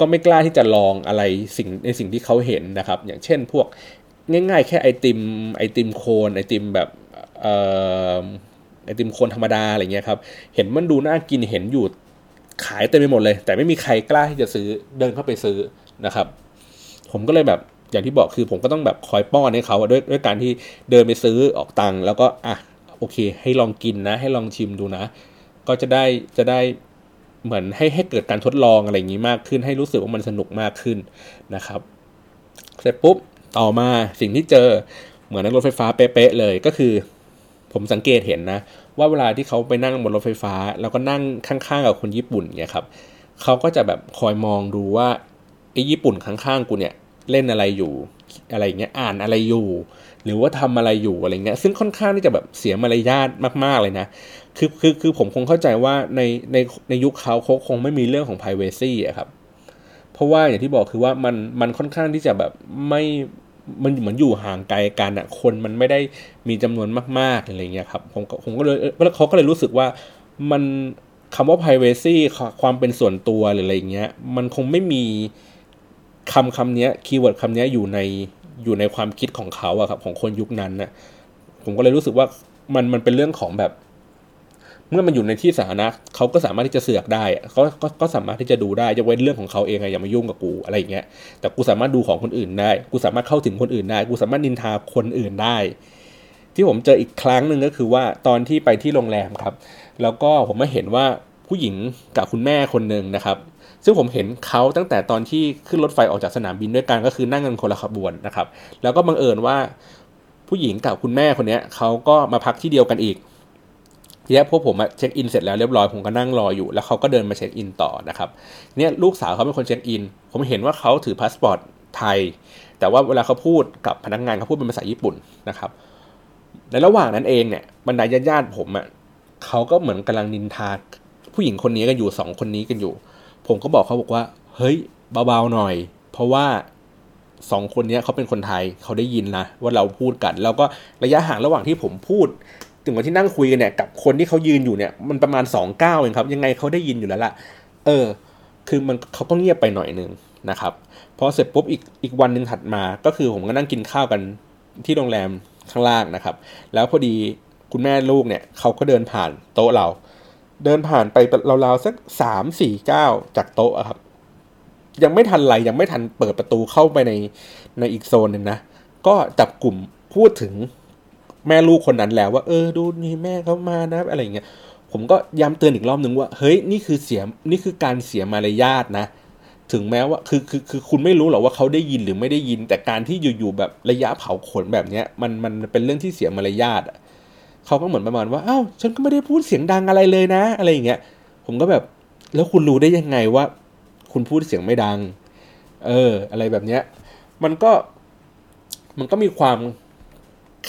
ก็ไม่กล้าที่จะลองอะไรสิ่งในสิ่งที่เขาเห็นนะครับ อย่างเช่นพวกง่ายๆ แค่ไอติมไอติมโคนไอติมแบบ ไอติมโคนธรรมดาอะไรเงี้ยครับ เห็นมันดูน่ากินเห็นอยู่ขายเต็มไปหมดเลย แต่ไม่มีใครกล้าที่จะซื้อเดินเข้าไปซื้อนะครับ ผมก็เลยแบบอย่างที่บอกคือผมก็ต้องแบบคอยป้อนให้เขาด้วยด้วยการที่เดินไปซื้อออกตังค์แล้วก็อะโอเค ให้ลองกินนะ ให้ลองชิมดูนะ ก็จะได้จะได้เหมือนให้ให้เกิดการทดลองอะไรอย่างนี้มากขึ้น ให้รู้สึกว่ามันสนุกมากขึ้นนะครับ เสร็จปุ๊บต่อมาสิ่งที่เจอเหมือนในรถไฟฟ้าเป๊ะๆเลยก็คือ ผมสังเกตเห็นนะ ว่าเวลาที่เขาไปนั่งบนรถไฟฟ้า แล้วก็นั่งข้างๆกับคนญี่ปุ่นเนี่ยครับเขาก็จะแบบคอยมองดูว่าไอ้ญี่ปุ่นข้างๆกูเนี่ยเล่นอะไรอยู่อะไรเงี้ยอ่านอะไรอยู่ หรือว่าทำอะไรอยู่อะไรเงี้ยซึ่งค่อนข้างที่จะแบบเสียมารยาทมาก ๆ เลยนะ คือคือคือผมคงเข้าใจว่าในในในยุคเขาเขาคงไม่มีเรื่องของ privacy อะครับ เพราะว่าอย่างที่บอกคือว่ามันมันค่อนข้างที่จะแบบไม่ มันเหมือนอยู่ห่างไกลกันอะคนมันไม่ได้มีจำนวนมากๆอะไรเงี้ยครับผมผมก็เลยแล้วเขาก็เลยรู้สึกว่ามันคำว่า p r i เวซีความเป็นส่วนตัวหรืออะไรเงี้ย มันคงไม่มีคำคำนี้ keyword คำนี้อยู่ในอยู่ในความคิดของเขาอะครับของคนยุคนั้นนะผมก็เลยรู้สึกว่ามันมันเป็นเรื่องของแบบ เมื่อมันอยู่ในที่สาธารณะเขาก็สามารถที่จะเสือกได้เขาก็ก็สามารถที่จะดูได้จะเว้นเรื่องของเขาเองไงอย่ามายุ่งกับกูอะไรอย่างเงี้ยแต่กูสามารถดูของคนอื่นได้ กูสามารถเข้าถึงคนอื่นได้ กูสามารถนินทาคนอื่นได้ ที่ผมเจออีกครั้งหนึ่งก็คือว่าตอนที่ไปที่โรงแรมครับ แล้วก็ผมมาเห็นว่าผู้หญิงกับคุณแม่คนหนึ่งนะครับ ซึ่งผมเห็นเขาตั้งแต่ตอนที่ขึ้นรถไฟออกจากสนามบินด้วยกันก็คือนั่งกันคนละขบวนนะครับ แล้วก็บังเอิญว่าผู้หญิงกับคุณแม่คนนี้เขาก็มาพักที่เดียวกันอีก ทีนี้พวกผมเช็คอินเสร็จแล้วเรียบร้อยผมก็นั่งรออยู่ แล้วเขาก็เดินมาเช็คอินต่อนะครับเนี่ยลูกสาวเขาเป็นคนเช็คอิน ผมเห็นว่าเขาถือพาสปอร์ตไทย แต่ว่าเวลาเขาพูดกับพนักงานเขาพูดเป็นภาษาญี่ปุ่นนะครับในระหว่างนั้นเองเนี่ยบรรดาญาติผมอะเขาก็เหมือนกำลังนินทาผู้หญิงคนนี้กันอยู่สองคนนี้กันอยู่ ผมก็บอกเขาบอกว่า เฮ้ยเบาๆหน่อย เพราะว่าสองคนนี้เขาเป็นคนไทยเขาได้ยินนะว่าเราพูดกัน แล้วก็ระยะห่างระหว่างที่ผมพูด ถึงวันที่นั่งคุยกันเนี่ยกับคนที่เขายืนอยู่เนี่ยมันประมาณสองเก้าเองครับ ยังไงเขาได้ยินอยู่แล้วล่ะ เออ คือมันเขาก็เงียบไปหน่อยนึงนะครับพอเสร็จปุ๊บอีกอีกวันหนึ่งถัดมา ก็คือผมก็นั่งกินข้าวกันที่โรงแรมข้างล่างนะครับ แล้วพอดีคุณแม่ลูกเนี่ยเขาก็เดินผ่านโต๊ะเรา เดินผ่านไปราวๆสักสามสี่เก้าจากโต๊ะครับ ยังไม่ทันไรยังไม่ทันเปิดประตูเข้าไปในในอีกโซนหนึ่งนะ ก็จับกลุ่มพูดถึง แม่ลูกคนนั้นแล้วว่า เออดูนี่แม่เขามานะอะไรเงี้ยผมก็ย้ำเตือนอีกรอบหนึ่งว่าเฮ้ยนี่คือเสียนี่คือการเสียมารยาทนะ ถึงแม้ว่าคือคือคือคุณไม่รู้หรอกว่าเขาได้ยินหรือไม่ได้ยิน แต่การที่อยู่ๆแบบระยะเผาขนแบบเนี้ยมันมันเป็นเรื่องที่เสียมารยาทอะเขาก็เหมือนประมาณว่าอ้าวฉันก็ไม่ได้พูดเสียงดังอะไรเลยนะ อะไรอย่างเงี้ยผมก็แบบแล้วคุณรู้ได้ยังไงว่า คุณพูดเสียงไม่ดัง เออ อะไรแบบเนี้ย มันก็มันก็มีความ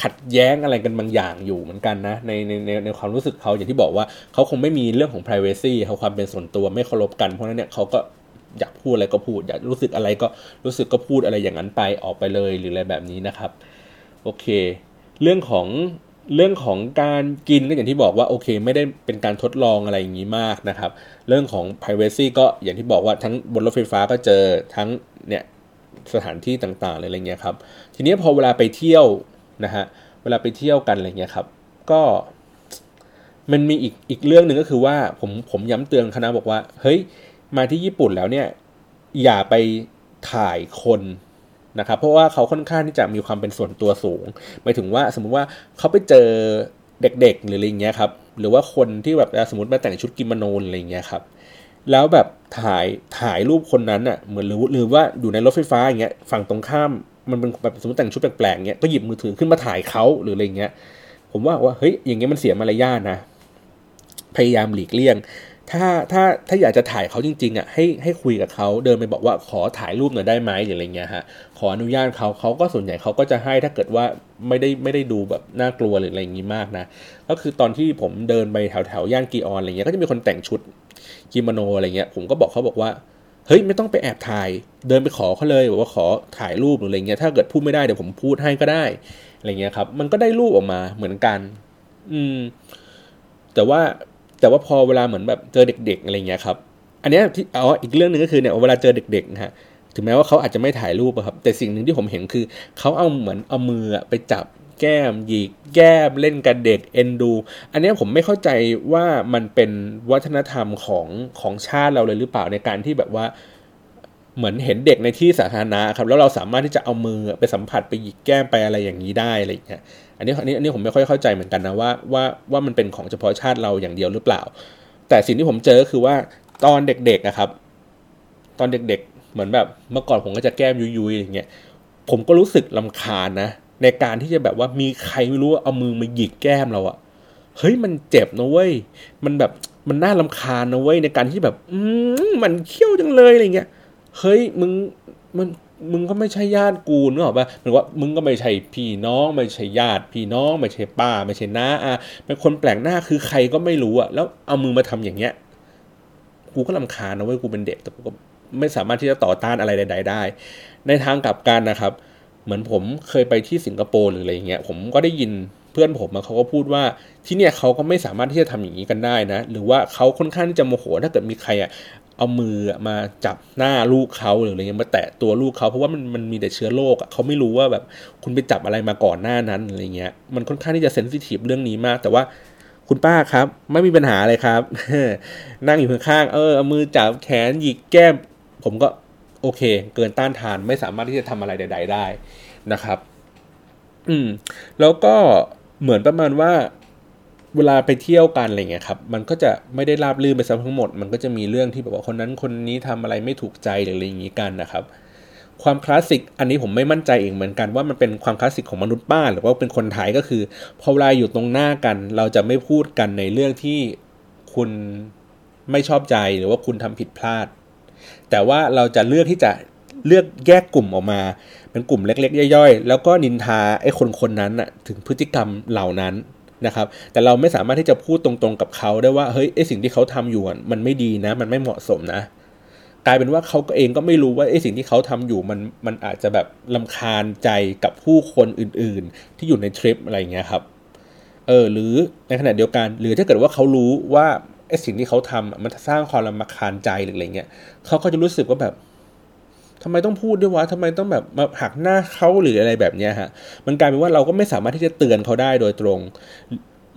ขัดแย้งอะไรกันบางอย่างอยู่เหมือนกันนะในในในในความรู้สึกเขาอย่างที่บอกว่าเขาคงไม่มีเรื่องของ p r i เวซีเขาความเป็นส่วนตัวไม่เคารพกันเพราะนั้นเนี่ยเขาก็อยากพูดอะไรก็พูด อยากรู้สึกอะไรก็รู้สึกก็พูดอะไรอย่างนั้นไปออกไปเลยหรืออะไรแบบนี้นะครับโอเค เรื่องของเรื่องของการกินก็อย่างที่บอกว่าโอเค ไม่ได้เป็นการทดลองอะไรอย่างนี้มากนะครับ เรื่องของ privacy ก็อย่างที่บอกว่าทั้งบนรถไฟฟ้าก็เจอทั้งเนี่ยสถานที่ต่างๆอะไรเงี้ยครับ ทีนี้พอเวลาไปเที่ยว นะฮะเวลาไปเที่ยวกันอะไรเงี้ยครับ ก็มันมีอีกอีกเรื่องหนึ่งก็คือว่าผมผมย้ำเตือนคณะบอกว่า เฮ้ยมาที่ญี่ปุ่นแล้วเนี่ย อย่าไปถ่ายคนนะครับ เพราะว่าเขาค่อนข้างที่จะมีความเป็นส่วนตัวสูงหมายถึงว่าสมมุติว่าเขาไปเจอเด็กๆหรืออะไรเงี้ยครับ หรือว่าคนที่แบบสมมติมาแต่งชุดกิโมโนอะไรเงี้ยครับ แล้วแบบถ่ายถ่ายรูปคนนั้นอะเหมือนหรือหรือว่าอยู่ในรถไฟฟ้าอย่างเงี้ยฝั่งตรงข้ามมันเป็นแบบสมมติแต่งชุดแปลกๆเงี้ยก็หยิบมือถือขึ้นมาถ่ายเขาหรืออะไรเงี้ย ผมว่าว่าเฮ้ยอย่างเงี้ยมันเสียมารยาทนะ พยายามหลีกเลี่ยง ถ้าถ้าถ้าอยากจะถ่ายเขาจริงๆอะให้ให้คุยกับเขาเดินไปบอกว่าขอถ่ายรูปหน่อยได้ไหมหรืออะไรเงี้ยฮะขออนุญาตเขาเขาก็ส่วนใหญ่เขาก็จะให้ถ้าเกิดว่าไม่ได้ไม่ได้ดูแบบน่ากลัวหรืออะไรอย่างงี้มากนะก็คือตอนที่ผมเดินไปแถวแถวย่านกีออนอะไรเงี้ยก็จะมีคนแต่งชุด กิโมโนอะไรเงี้ยผมก็บอกเขาบอกว่าเฮ้ยไม่ต้องไปแอบถ่าย เดินไปขอเขาเลยบอกว่าขอถ่ายรูปหรืออะไรเงี้ยถ้าเกิดพูดไม่ได้เดี๋ยวผมพูดให้ก็ได้อะไรเงี้ยครับ มันก็ได้รูปออกมาเหมือนกัน อืม แต่ว่าแต่ว่าพอเวลาเหมือนแบบเจอเด็ก ๆ อะไรเงี้ยครับ อันนี้ที่อ๋ออีกเรื่องหนึ่งก็คือเนี่ยเวลาเจอเด็กๆนะฮะถึงแม้ว่าเขาอาจจะไม่ถ่ายรูปครับ แต่สิ่งหนึ่งที่ผมเห็นคือเขาเอาเหมือนเอามือไปจับ แก้ม หยิกแก้มเล่นกับเด็กเอ็นดู อันนี้ผมไม่เข้าใจว่ามันเป็นวัฒนธรรมของของชาติเราเลยหรือเปล่าในการที่แบบว่าเหมือนเห็นเด็กในที่สาธารณะครับ แล้วเราสามารถที่จะเอามือไปสัมผัสไปหยิกแก้มไปอะไรอย่างนี้ได้อะไรอย่างเงี้ยอันนี้อันนี้อันนี้ผมไม่ค่อยเข้าใจเหมือนกันนะว่าว่าว่ามันเป็นของเฉพาะชาติเราอย่างเดียวหรือเปล่า แต่สิ่งที่ผมเจอคือว่าตอนเด็กๆนะครับ ตอนเด็กๆ เหมือนแบบเมื่อก่อนผมก็จะแก้มยุยๆอย่างเงี้ยผมก็รู้สึกลำคาญนะ ในการที่จะแบบว่ามีใครไม่รู้เอามือมาหยิกแก้มเราอะเฮ้ยมันเจ็บนะเว้ย มันแบบมันน่าลำคาญนะเว้ยในการที่แบบ อืมมันเขี้ยวจังเลยอะไรเงี้ย เฮ้ยมึงมันมึงก็ไม่ใช่ญาติกูนึกออกปะหรือว่ามึงก็ไม่ใช่พี่น้องไม่ใช่ญาติพี่น้องไม่ใช่ป้า ไม่ใช่น้าอะเป็นคนแปลกหน้าคือใครก็ไม่รู้อะแล้วเอามือมาทำอย่างเงี้ย กูก็ลำคาญนะเว้ยกูเป็นเด็กแต่กูก็ไม่สามารถที่จะต่อต้านอะไรใด ๆ ได้ ในทางกลับกันนะครับ เหมือนผมเคยไปที่สิงคโปร์หรืออะไรเงี้ยผมก็ได้ยินเพื่อนผมเขาก็พูดว่าที่เนี่ยเขาก็ไม่สามารถที่จะทำอย่างนี้กันได้นะ หรือว่าเขาค่อนข้างที่จะโมโห ถ้าเกิดมีใครอะเอามือมาจับหน้าลูกเขาหรืออะไรเงี้ยมาแตะตัวลูกเขาเพราะว่ามันมันมีแต่เชื้อโรคอะเขาไม่รู้ว่าแบบคุณไปจับอะไรมาก่อนหน้านั้นอะไรเงี้ยมันค่อนข้างที่จะเซนซิทีฟเรื่องนี้มาก แต่ว่าคุณป้าครับ ไม่มีปัญหาเลยครับ นั่งอยู่ข้างๆเออเอามือจับแขนหยิกแก้ม ผมก็ โอเค เกินต้านทานไม่สามารถที่จะทำอะไรใด ๆ ได้นะครับ อืม แล้วก็เหมือนประมาณว่าเวลาไปเที่ยวกันอะไรเงี้ยครับ มันก็จะไม่ได้ราบรื่นไปซะทั้งหมด มันก็จะมีเรื่องที่แบบว่าคนนั้นคนนี้ทำอะไรไม่ถูกใจหรืออะไรอย่างนี้กันนะครับ ความคลาสสิก อันนี้ผมไม่มั่นใจเองเหมือนกันว่ามันเป็นความคลาสสิกของมนุษย์ป้าหรือว่าเป็นคนไทยก็คือพอเวลาอยู่ตรงหน้ากัน เราจะไม่พูดกันในเรื่องที่คุณไม่ชอบใจหรือว่าคุณทำผิดพลาด แต่ว่าเราจะเลือกที่จะเลือกแยกกลุ่มออกมา เป็นกลุ่มเล็ก ๆ ย่อยๆ แล้วก็นินทาไอ้คนคนนั้นอะถึงพฤติกรรมเหล่านั้นนะครับ แต่เราไม่สามารถที่จะพูดตรงๆกับเขาได้ว่าเฮ้ยไอ้สิ่งที่เขาทำอยู่มันไม่ดีนะ มันไม่เหมาะสมนะ กลายเป็นว่าเขาเองก็ไม่รู้ว่าไอ้สิ่งที่เขาทำอยู่มันมันอาจจะแบบลำคาญใจกับผู้คนอื่นๆ ที่อยู่ในทริปอะไรเงี้ยครับเออหรือในขณะเดียวกัน หรือถ้าเกิดว่าเขารู้ว่า ไอ้สิ่งที่เขาทำมันสร้างความรำคาญใจหรืออะไรเงี้ยเขาก็จะรู้สึกว่าแบบทำไมต้องพูดด้วยวะทำไมต้องแบบมาหักหน้าเขาหรืออะไรแบบเนี้ยฮะ มันกลายเป็นว่าเราก็ไม่สามารถที่จะเตือนเขาได้โดยตรง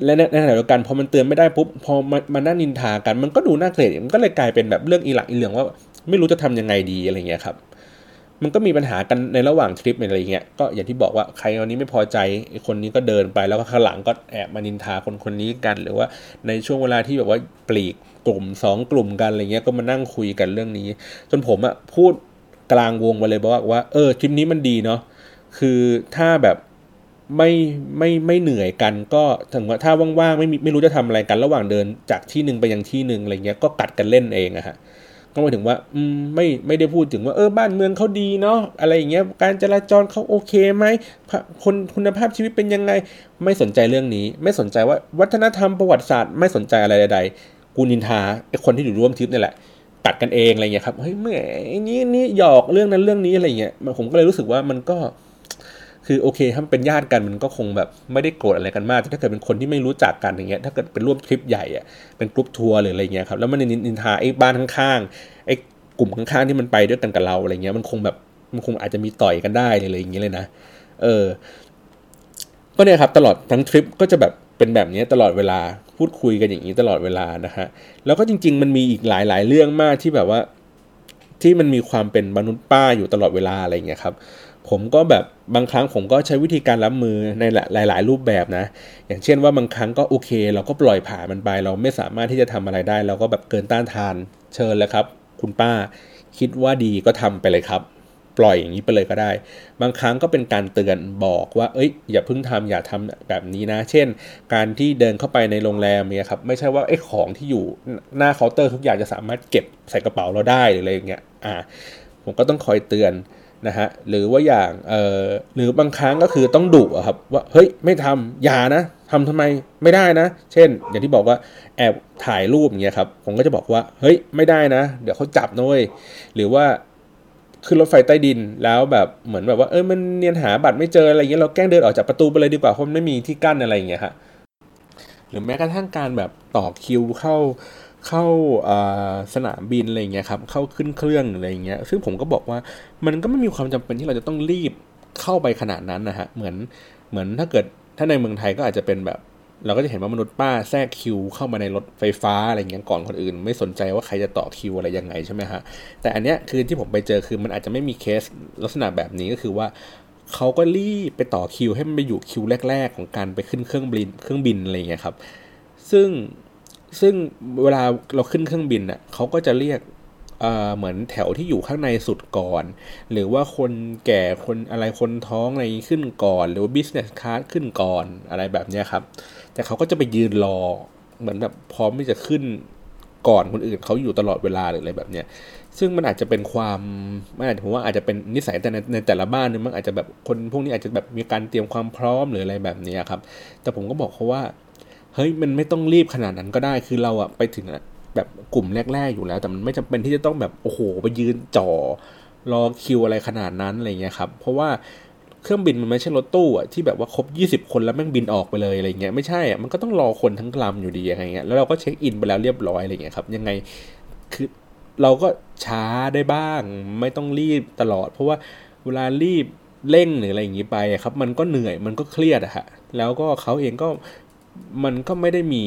และในขณะเดียวกันพอมันเตือนไม่ได้ปุ๊บพอมามานั่งนินทากัน มันก็ดูน่าเกลียดมันก็เลยกลายเป็นแบบเรื่องอีหลักอีเหลืองว่า ไม่รู้จะทำยังไงดีอะไรเงี้ยครับ มันก็มีปัญหากันในระหว่างทริปอะไรเงี้ยก็อย่างที่บอกว่าใครวันนี้ไม่พอใจคนนี้ก็เดินไปแล้วก็ข้างหลังก็แอบมานินทาคนคนนี้กัน หรือว่าในช่วงเวลาที่แบบว่าปลีกกลุ่มสองกลุ่มกันอะไรเงี้ยก็มานั่งคุยกันเรื่องนี้ จนผมอะพูดกลางวงไปเลยบอกว่าเออทริปนี้มันดีเนาะคือถ้าแบบไม่ไม่ไม่เหนื่อยกันก็ถึงว่าถ้าว่างๆไม่ไม่รู้จะทำอะไรกันระหว่างเดินจากที่หนึ่งไปยังที่หนึ่งอะไรเงี้ยก็กัดกันเล่นเองอะฮะ ก็หมายถึงว่าไม่ไม่ได้พูดถึงว่าเออบ้านเมืองเขาดีเนาะอะไรอย่างเงี้ยการจราจรเขาโอเคไหมคนคุณภาพชีวิตเป็นยังไง ไม่สนใจเรื่องนี้ ไม่สนใจว่าวัฒนธรรมประวัติศาสตร์ไม่สนใจอะไรใด ๆ กูนินทาไอ้คนที่อยู่ร่วมทริปนี่แหละตัดกันเองอะไรเงี้ยครับเฮ้ยเมื่อนี้นี่หยอกเรื่องนั้นเรื่องนี้อะไรเงี้ยผมก็เลยรู้สึกว่ามันก็ คือโอเคถ้าเป็นญาติกันมันก็คงแบบไม่ได้โกรธอะไรกันมากแต่ถ้าเกิดเป็นคนที่ไม่รู้จักกันอย่างเงี้ยถ้าเกิดเป็นร่วมทริปใหญ่อะเป็นกรุ๊ปทัวร์หรืออะไรเงี้ยครับแล้วมันนินทาไอ้บ้านข้างๆไอ้กลุ่มข้างๆที่มันไปด้วยกันกับเราอะไรเงี้ยมันคงแบบมันคงอาจจะมีต่อยกันได้เลยอะไรอย่างเงี้ยเลยนะเออก็เนี่ยครับตลอดทั้งทริปก็จะแบบเป็นแบบนี้ตลอดเวลาพูดคุยกันอย่างนี้ตลอดเวลานะฮะแล้วก็จริง ๆ มันมีอีกหลาย ๆ เรื่องมากที่แบบว่าที่มันมีความเป็นมนุษย์ป้าอยู่ตลอดเวลาอะไรเงี้ยครับ ผมก็แบบบางครั้งผมก็ใช้วิธีการรับมือในหลาย ๆ รูปแบบนะ อย่างเช่นว่าบางครั้งก็โอเค เราก็ปล่อยผ่านมันไป เราไม่สามารถที่จะทำอะไรได้ เราก็แบบเกินต้านทานเชิญเลยครับ คุณป้าคิดว่าดีก็ทำไปเลยครับ ปล่อยอย่างนี้ไปเลยก็ได้ บางครั้งก็เป็นการเตือนบอกว่า เอ้ย อย่าเพิ่งทำอย่าทำแบบนี้นะ เช่น การที่เดินเข้าไปในโรงแรมเนี่ยครับไม่ใช่ว่าไอ้ของที่อยู่หน้าเคาน์เตอร์ทุกอย่างจะสามารถเก็บใส่กระเป๋าเราได้หรืออะไรอย่างเงี้ยอ่าผมก็ต้องคอยเตือน นะฮะหรือว่าอย่างเอ่อหรือบางครั้งก็คือต้องดุครับว่าเฮ้ยไม่ทำอย่านะทำทำไมไม่ได้นะ เช่น อย่างที่บอกว่าแอบถ่ายรูปอย่างเงี้ยครับผมก็จะบอกว่าเฮ้ยไม่ได้นะ เดี๋ยวเขาจับนะเว้ยหรือว่าขึ้นรถไฟใต้ดินแล้วแบบเหมือนแบบว่าเออมันเนียนหาบัตรไม่เจออะไรเงี้ยเราแกล้งเดินออกจากประตูไปเลยดีกว่าเพราะมันไม่มีที่กั้นอะไรอย่างเงี้ยฮะหรือแม้กระทั่งการแบบต่อคิวเข้า เข้าสนามบินอะไรเงี้ยครับเข้าขึ้นเครื่องอะไรเงี้ยซึ่งผมก็บอกว่ามันก็ไม่มีความจำเป็นที่เราจะต้องรีบเข้าไปขนาดนั้นนะฮะเหมือนเหมือนถ้าเกิดถ้าในเมืองไทยก็อาจจะเป็นแบบ เราก็จะเห็นว่ามนุษย์ป้าแทรกคิว เข้ามาในรถไฟฟ้าอะไรเงี้ยก่อนคนอื่น ไม่สนใจว่าใครจะต่อคิวอะไรยังไงใช่ไหมฮะแต่อันเนี้ยคือที่ผมไปเจอคือมันอาจจะไม่มีเคสลักษณะแบบนี้ก็คือว่าเขาก็รีบไปต่อคิวให้มันไปอยู่คิวแรก ๆ ของการไปขึ้นเครื่องบินเครื่องบินอะไรเงี้ยครับ ซึ่ง ซึ่งเวลาเราขึ้นเครื่องบินอะเขาก็จะเรียกเหมือนแถวที่อยู่ข้างในสุดก่อน หรือว่าคนแก่คนอะไรคนท้องอะไรขึ้นก่อน หรือว่า business class ขึ้นก่อนอะไรแบบนี้ครับ แต่เขาก็จะไปยืนรอเหมือนแบบพร้อมที่จะขึ้นก่อนคนอื่นเขาอยู่ตลอดเวลาหรืออะไรแบบเนี้ย ซึ่งมันอาจจะเป็นความไม่อาจผมว่าอาจจะเป็นนิสัยแต่ในในแต่ละบ้านนึงมันอาจจะแบบคนพวกนี้อาจจะแบบมีการเตรียมความพร้อมหรืออะไรแบบนี้ครับ แต่ผมก็บอกเขาว่า เฮ้ยมันไม่ต้องรีบขนาดนั้นก็ได้คือเราอะไปถึงแบบกลุ่มแรก ๆ อยู่แล้ว แต่มันไม่จำเป็นที่จะต้องแบบโอ้โหไปยืนจ่อรอคิวอะไรขนาดนั้นอะไรเงี้ยครับ เพราะว่าเครื่องบินมันไม่ใช่รถตู้อะที่แบบว่าครบ 20 คนแล้วแม่งบินออกไปเลยอะไรเงี้ยไม่ใช่อะมันก็ต้องรอคนทั้งลำอยู่ดีอะไรเงี้ยแล้วเราก็เช็คอินไปแล้วเรียบร้อยอะไรเงี้ยครับยังไงคือเราก็ช้าได้บ้าง ไม่ต้องรีบตลอด เพราะว่าเวลารีบเร่งหรืออะไรอย่างนี้ไปครับ มันก็เหนื่อยมันก็เครียดอะฮะแล้วก็เขาเองก็ มันก็ไม่ได้มี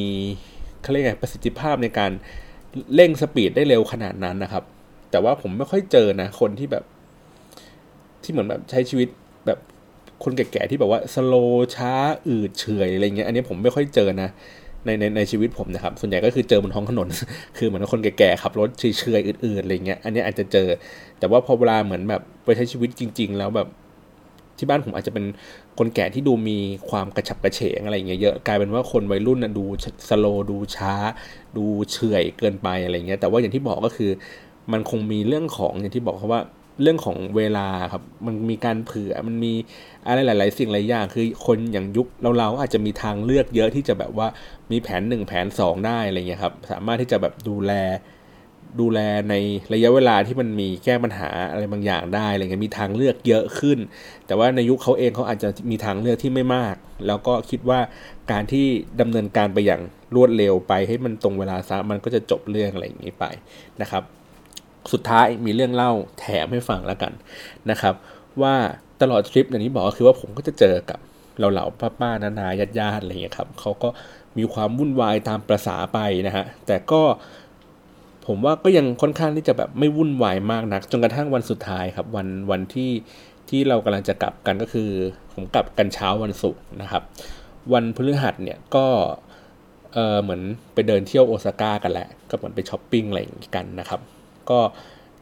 เขาเรียกไงประสิทธิภาพในการเร่งสปีดได้เร็วขนาดนั้นนะครับ แต่ว่าผมไม่ค่อยเจอนะคนที่แบบ ที่เหมือนแบบใช้ชีวิตแบบคนแก่ๆที่แบบว่าสโลช้าอืดเฉยอะไรเงี้ยอันนี้ผมไม่ค่อยเจอนะในในในชีวิตผมนะครับ ส่วนใหญ่ก็คือเจอบนท้องถนน คือเหมือนคนแก่ๆขับรถเฉยๆอืดๆอะไรเงี้ยอันนี้อาจจะเจอ แต่ว่าพอเวลาเหมือนแบบไปใช้ชีวิตจริง ๆ แล้วแบบที่บ้านผมอาจจะเป็น คนแก่ที่ดูมีความกระฉับกระเฉงอะไรเงี้ยเยอะกลายเป็นว่าคนวัยรุ่นนะดูสโลดูช้า ดูเฉยเกินไปอะไรเงี้ยแต่ว่าอย่างที่บอกก็คือ มันคงมีเรื่องของอย่างที่บอกเขาว่าเรื่องของเวลาครับ มันมีการเผื่อ มันมีอะไรหลาย ๆ สิ่งหลายอย่าง คือคนอย่างยุคเราเราอาจจะมีทางเลือกเยอะที่จะแบบว่ามีแผนหนึ่งแผนสองได้อะไรเงี้ยครับ สามารถที่จะแบบดูแล ดูแลในระยะเวลาที่มันมีแก้ปัญหาอะไรบางอย่างได้อะไรเงี้ยมีทางเลือกเยอะขึ้น แต่ว่าในยุคเขาเองเขาอาจจะมีทางเลือกที่ไม่มาก แล้วก็คิดว่าการที่ดำเนินการไปอย่างรวดเร็วไปให้มันตรงเวลาซะมันก็จะจบเรื่องอะไรอย่างนี้ไปนะครับ สุดท้ายมีเรื่องเล่าแถมให้ฟังแล้วกันนะครับ ว่าตลอดทริปอย่างนี้บอกก็คือว่าผมก็จะเจอกับเราเหล่าป้าป้านานาญาติญาติอะไรเงี้ยครับเขาก็มีความวุ่นวายตามประษาไปนะฮะแต่ก็ ผมว่าก็ยังค่อนข้างที่จะแบบไม่วุ่นวายมากนัก จนกระทั่งวันสุดท้ายครับ วันวันที่ที่เรากำลังจะกลับกันก็คือ ผมกลับกันเช้าวันศุกร์นะครับ วันพฤหัสเนี่ยก็เออเหมือนไปเดินเที่ยวโอซาก้ากันแหละก็เหมือนไปช้อปปิ้งอะไรกันนะครับ ก็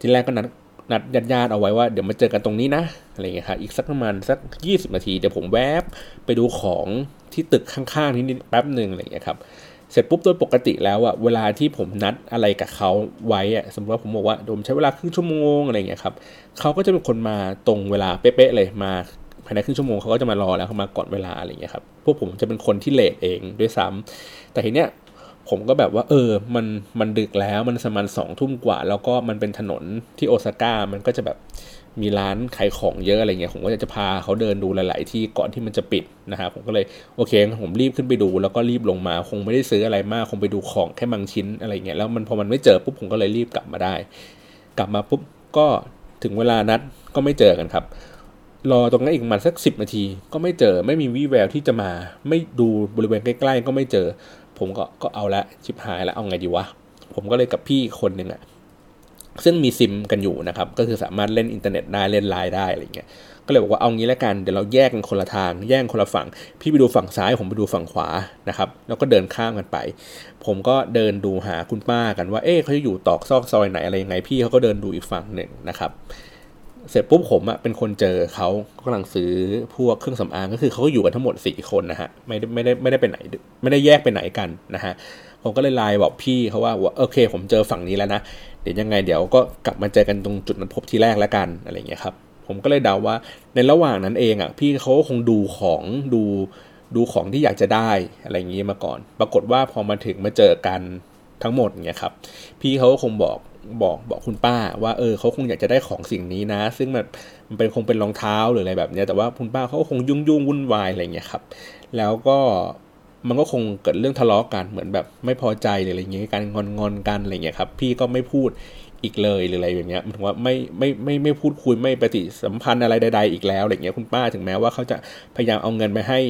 ทีแรกก็นัดนัดญาติญาติเอาไว้ว่าเดี๋ยวมาเจอกันตรงนี้นะอะไรเงี้ยครับอีกสักประมาณสัก 20 นาทีเดี๋ยวผมแวบไปดูของที่ตึกข้างๆนี้แป๊บหนึ่งอะไรเงี้ยครับ เสร็จปุ๊บโดยปกติแล้วอะเวลาที่ผมนัดอะไรกับเขาไว้อะสมมติว่าผมบอกว่าผมใช้เวลาครึ่งชั่วโมงอะไรเงี้ยครับเขาก็จะเป็นคนมาตรงเวลาเป๊ะๆเลยมาภายในครึ่งชั่วโมงเขาก็จะมารอแล้วเขามาก่อนเวลาอะไรเงี้ยครับพวกผมจะเป็นคนที่เลทเองด้วยซ้ำแต่ทีเนี้ยผมก็แบบว่าเออ มันมันดึกแล้วมันสมันสองทุ่มกว่า แล้วก็มันเป็นถนนที่โอซาก้ามันก็จะแบบ มีร้านขายของเยอะอะไรเงี้ยผมก็จะพาเขาเดินดูหลาย ๆ ที่ก่อนที่มันจะปิดนะครับผมก็เลยโอเคผมรีบขึ้นไปดู แล้วก็รีบลงมาคงไม่ได้ซื้ออะไรมาก คงไปดูของแค่บางชิ้นอะไรเงี้ยแล้วมันพอมันไม่เจอปุ๊บผมก็เลยรีบกลับมาได้ กลับมาปุ๊บก็ถึงเวลานัดก็ไม่เจอกันครับ รอตรงนั้นอีกมันสักสิบนาที ก็ไม่เจอไม่มีวี่แววที่จะมา ไม่ดูบริเวณใกล้ ๆ ก็ไม่เจอ ผมก็ก็เอาละชิบหายแล้วเอาไงดีวะผมก็เลยกับพี่คนหนึ่งอะ ซึ่งมีซิมกันอยู่นะครับ ก็คือสามารถเล่นอินเทอร์เน็ตได้เล่นไลน์ได้อะไรเงี้ย ก็เลยบอกว่าเอางี้แล้วกัน เดี๋ยวเราแยกกันคนละทาง แยกคนละฝั่ง พี่ไปดูฝั่งซ้าย ผมไปดูฝั่งขวา นะครับ แล้วก็เดินข้ามกันไป ผมก็เดินดูหาคุณป้ากันว่า เอ๊ะเขาจะอยู่ตอกซอกซอยไหนอะไรยังไง พี่เขาก็เดินดูอีกฝั่งหนึ่งนะครับ เสร็จปุ๊บผมอะเป็นคนเจอเขากำลังซื้อพวกเครื่องสำอางก็คือเขาก็อยู่กันทั้งหมดสี่คนนะฮะ ไม่ได้ไม่ได้ไม่ได้ไปไหน ไม่ได้แยกไปไหนกันนะฮะ ผมก็เลยไลน์บอกพี่เขาว่า โอเค ผมเจอฝั่งนี้แล้วนะ ดี๋ยวยังไงเดี๋ยวก็กลับมาเจอกันตรงจุดนัดพบที่แรกแล้วกันอะไรเงี้ยครับผมก็เลยเดาว่าในระหว่างนั้นเองอะพี่เขาคงดูของดูดูของที่อยากจะได้อะไรอย่างนี้มาก่อน ปรากฏว่าพอมาถึงมาเจอกันทั้งหมดเนี่ยครับ พี่เขาก็คงบอกบอกบอกคุณป้า ว่าเออเขาคงอยากจะได้ของสิ่งนี้นะ ซึ่งมันมันเป็นคงเป็นรองเท้าหรืออะไรแบบเนี้ยแต่ว่าคุณป้าเขาคงยุ่งยุ่งวุ่นวายอะไรเงี้ยครับ แล้วก็ มันก็คงเกิดเรื่องทะเลาะกันเหมือนแบบไม่พอใจหรืออะไรเงี้ยการงอนงอนกันอะไรเงี้ยครับ พี่ก็ไม่พูดอีกเลยหรืออะไรอย่างเงี้ยมันถึงว่าไม่ไม่ไม่ไม่พูดคุยไม่ปฏิสัมพันธ์อะไรใด ๆ อีกแล้วอะไรเงี้ยคุณป้าถึงแม้ว่าเขาจะพยายามเอาเงินไปให้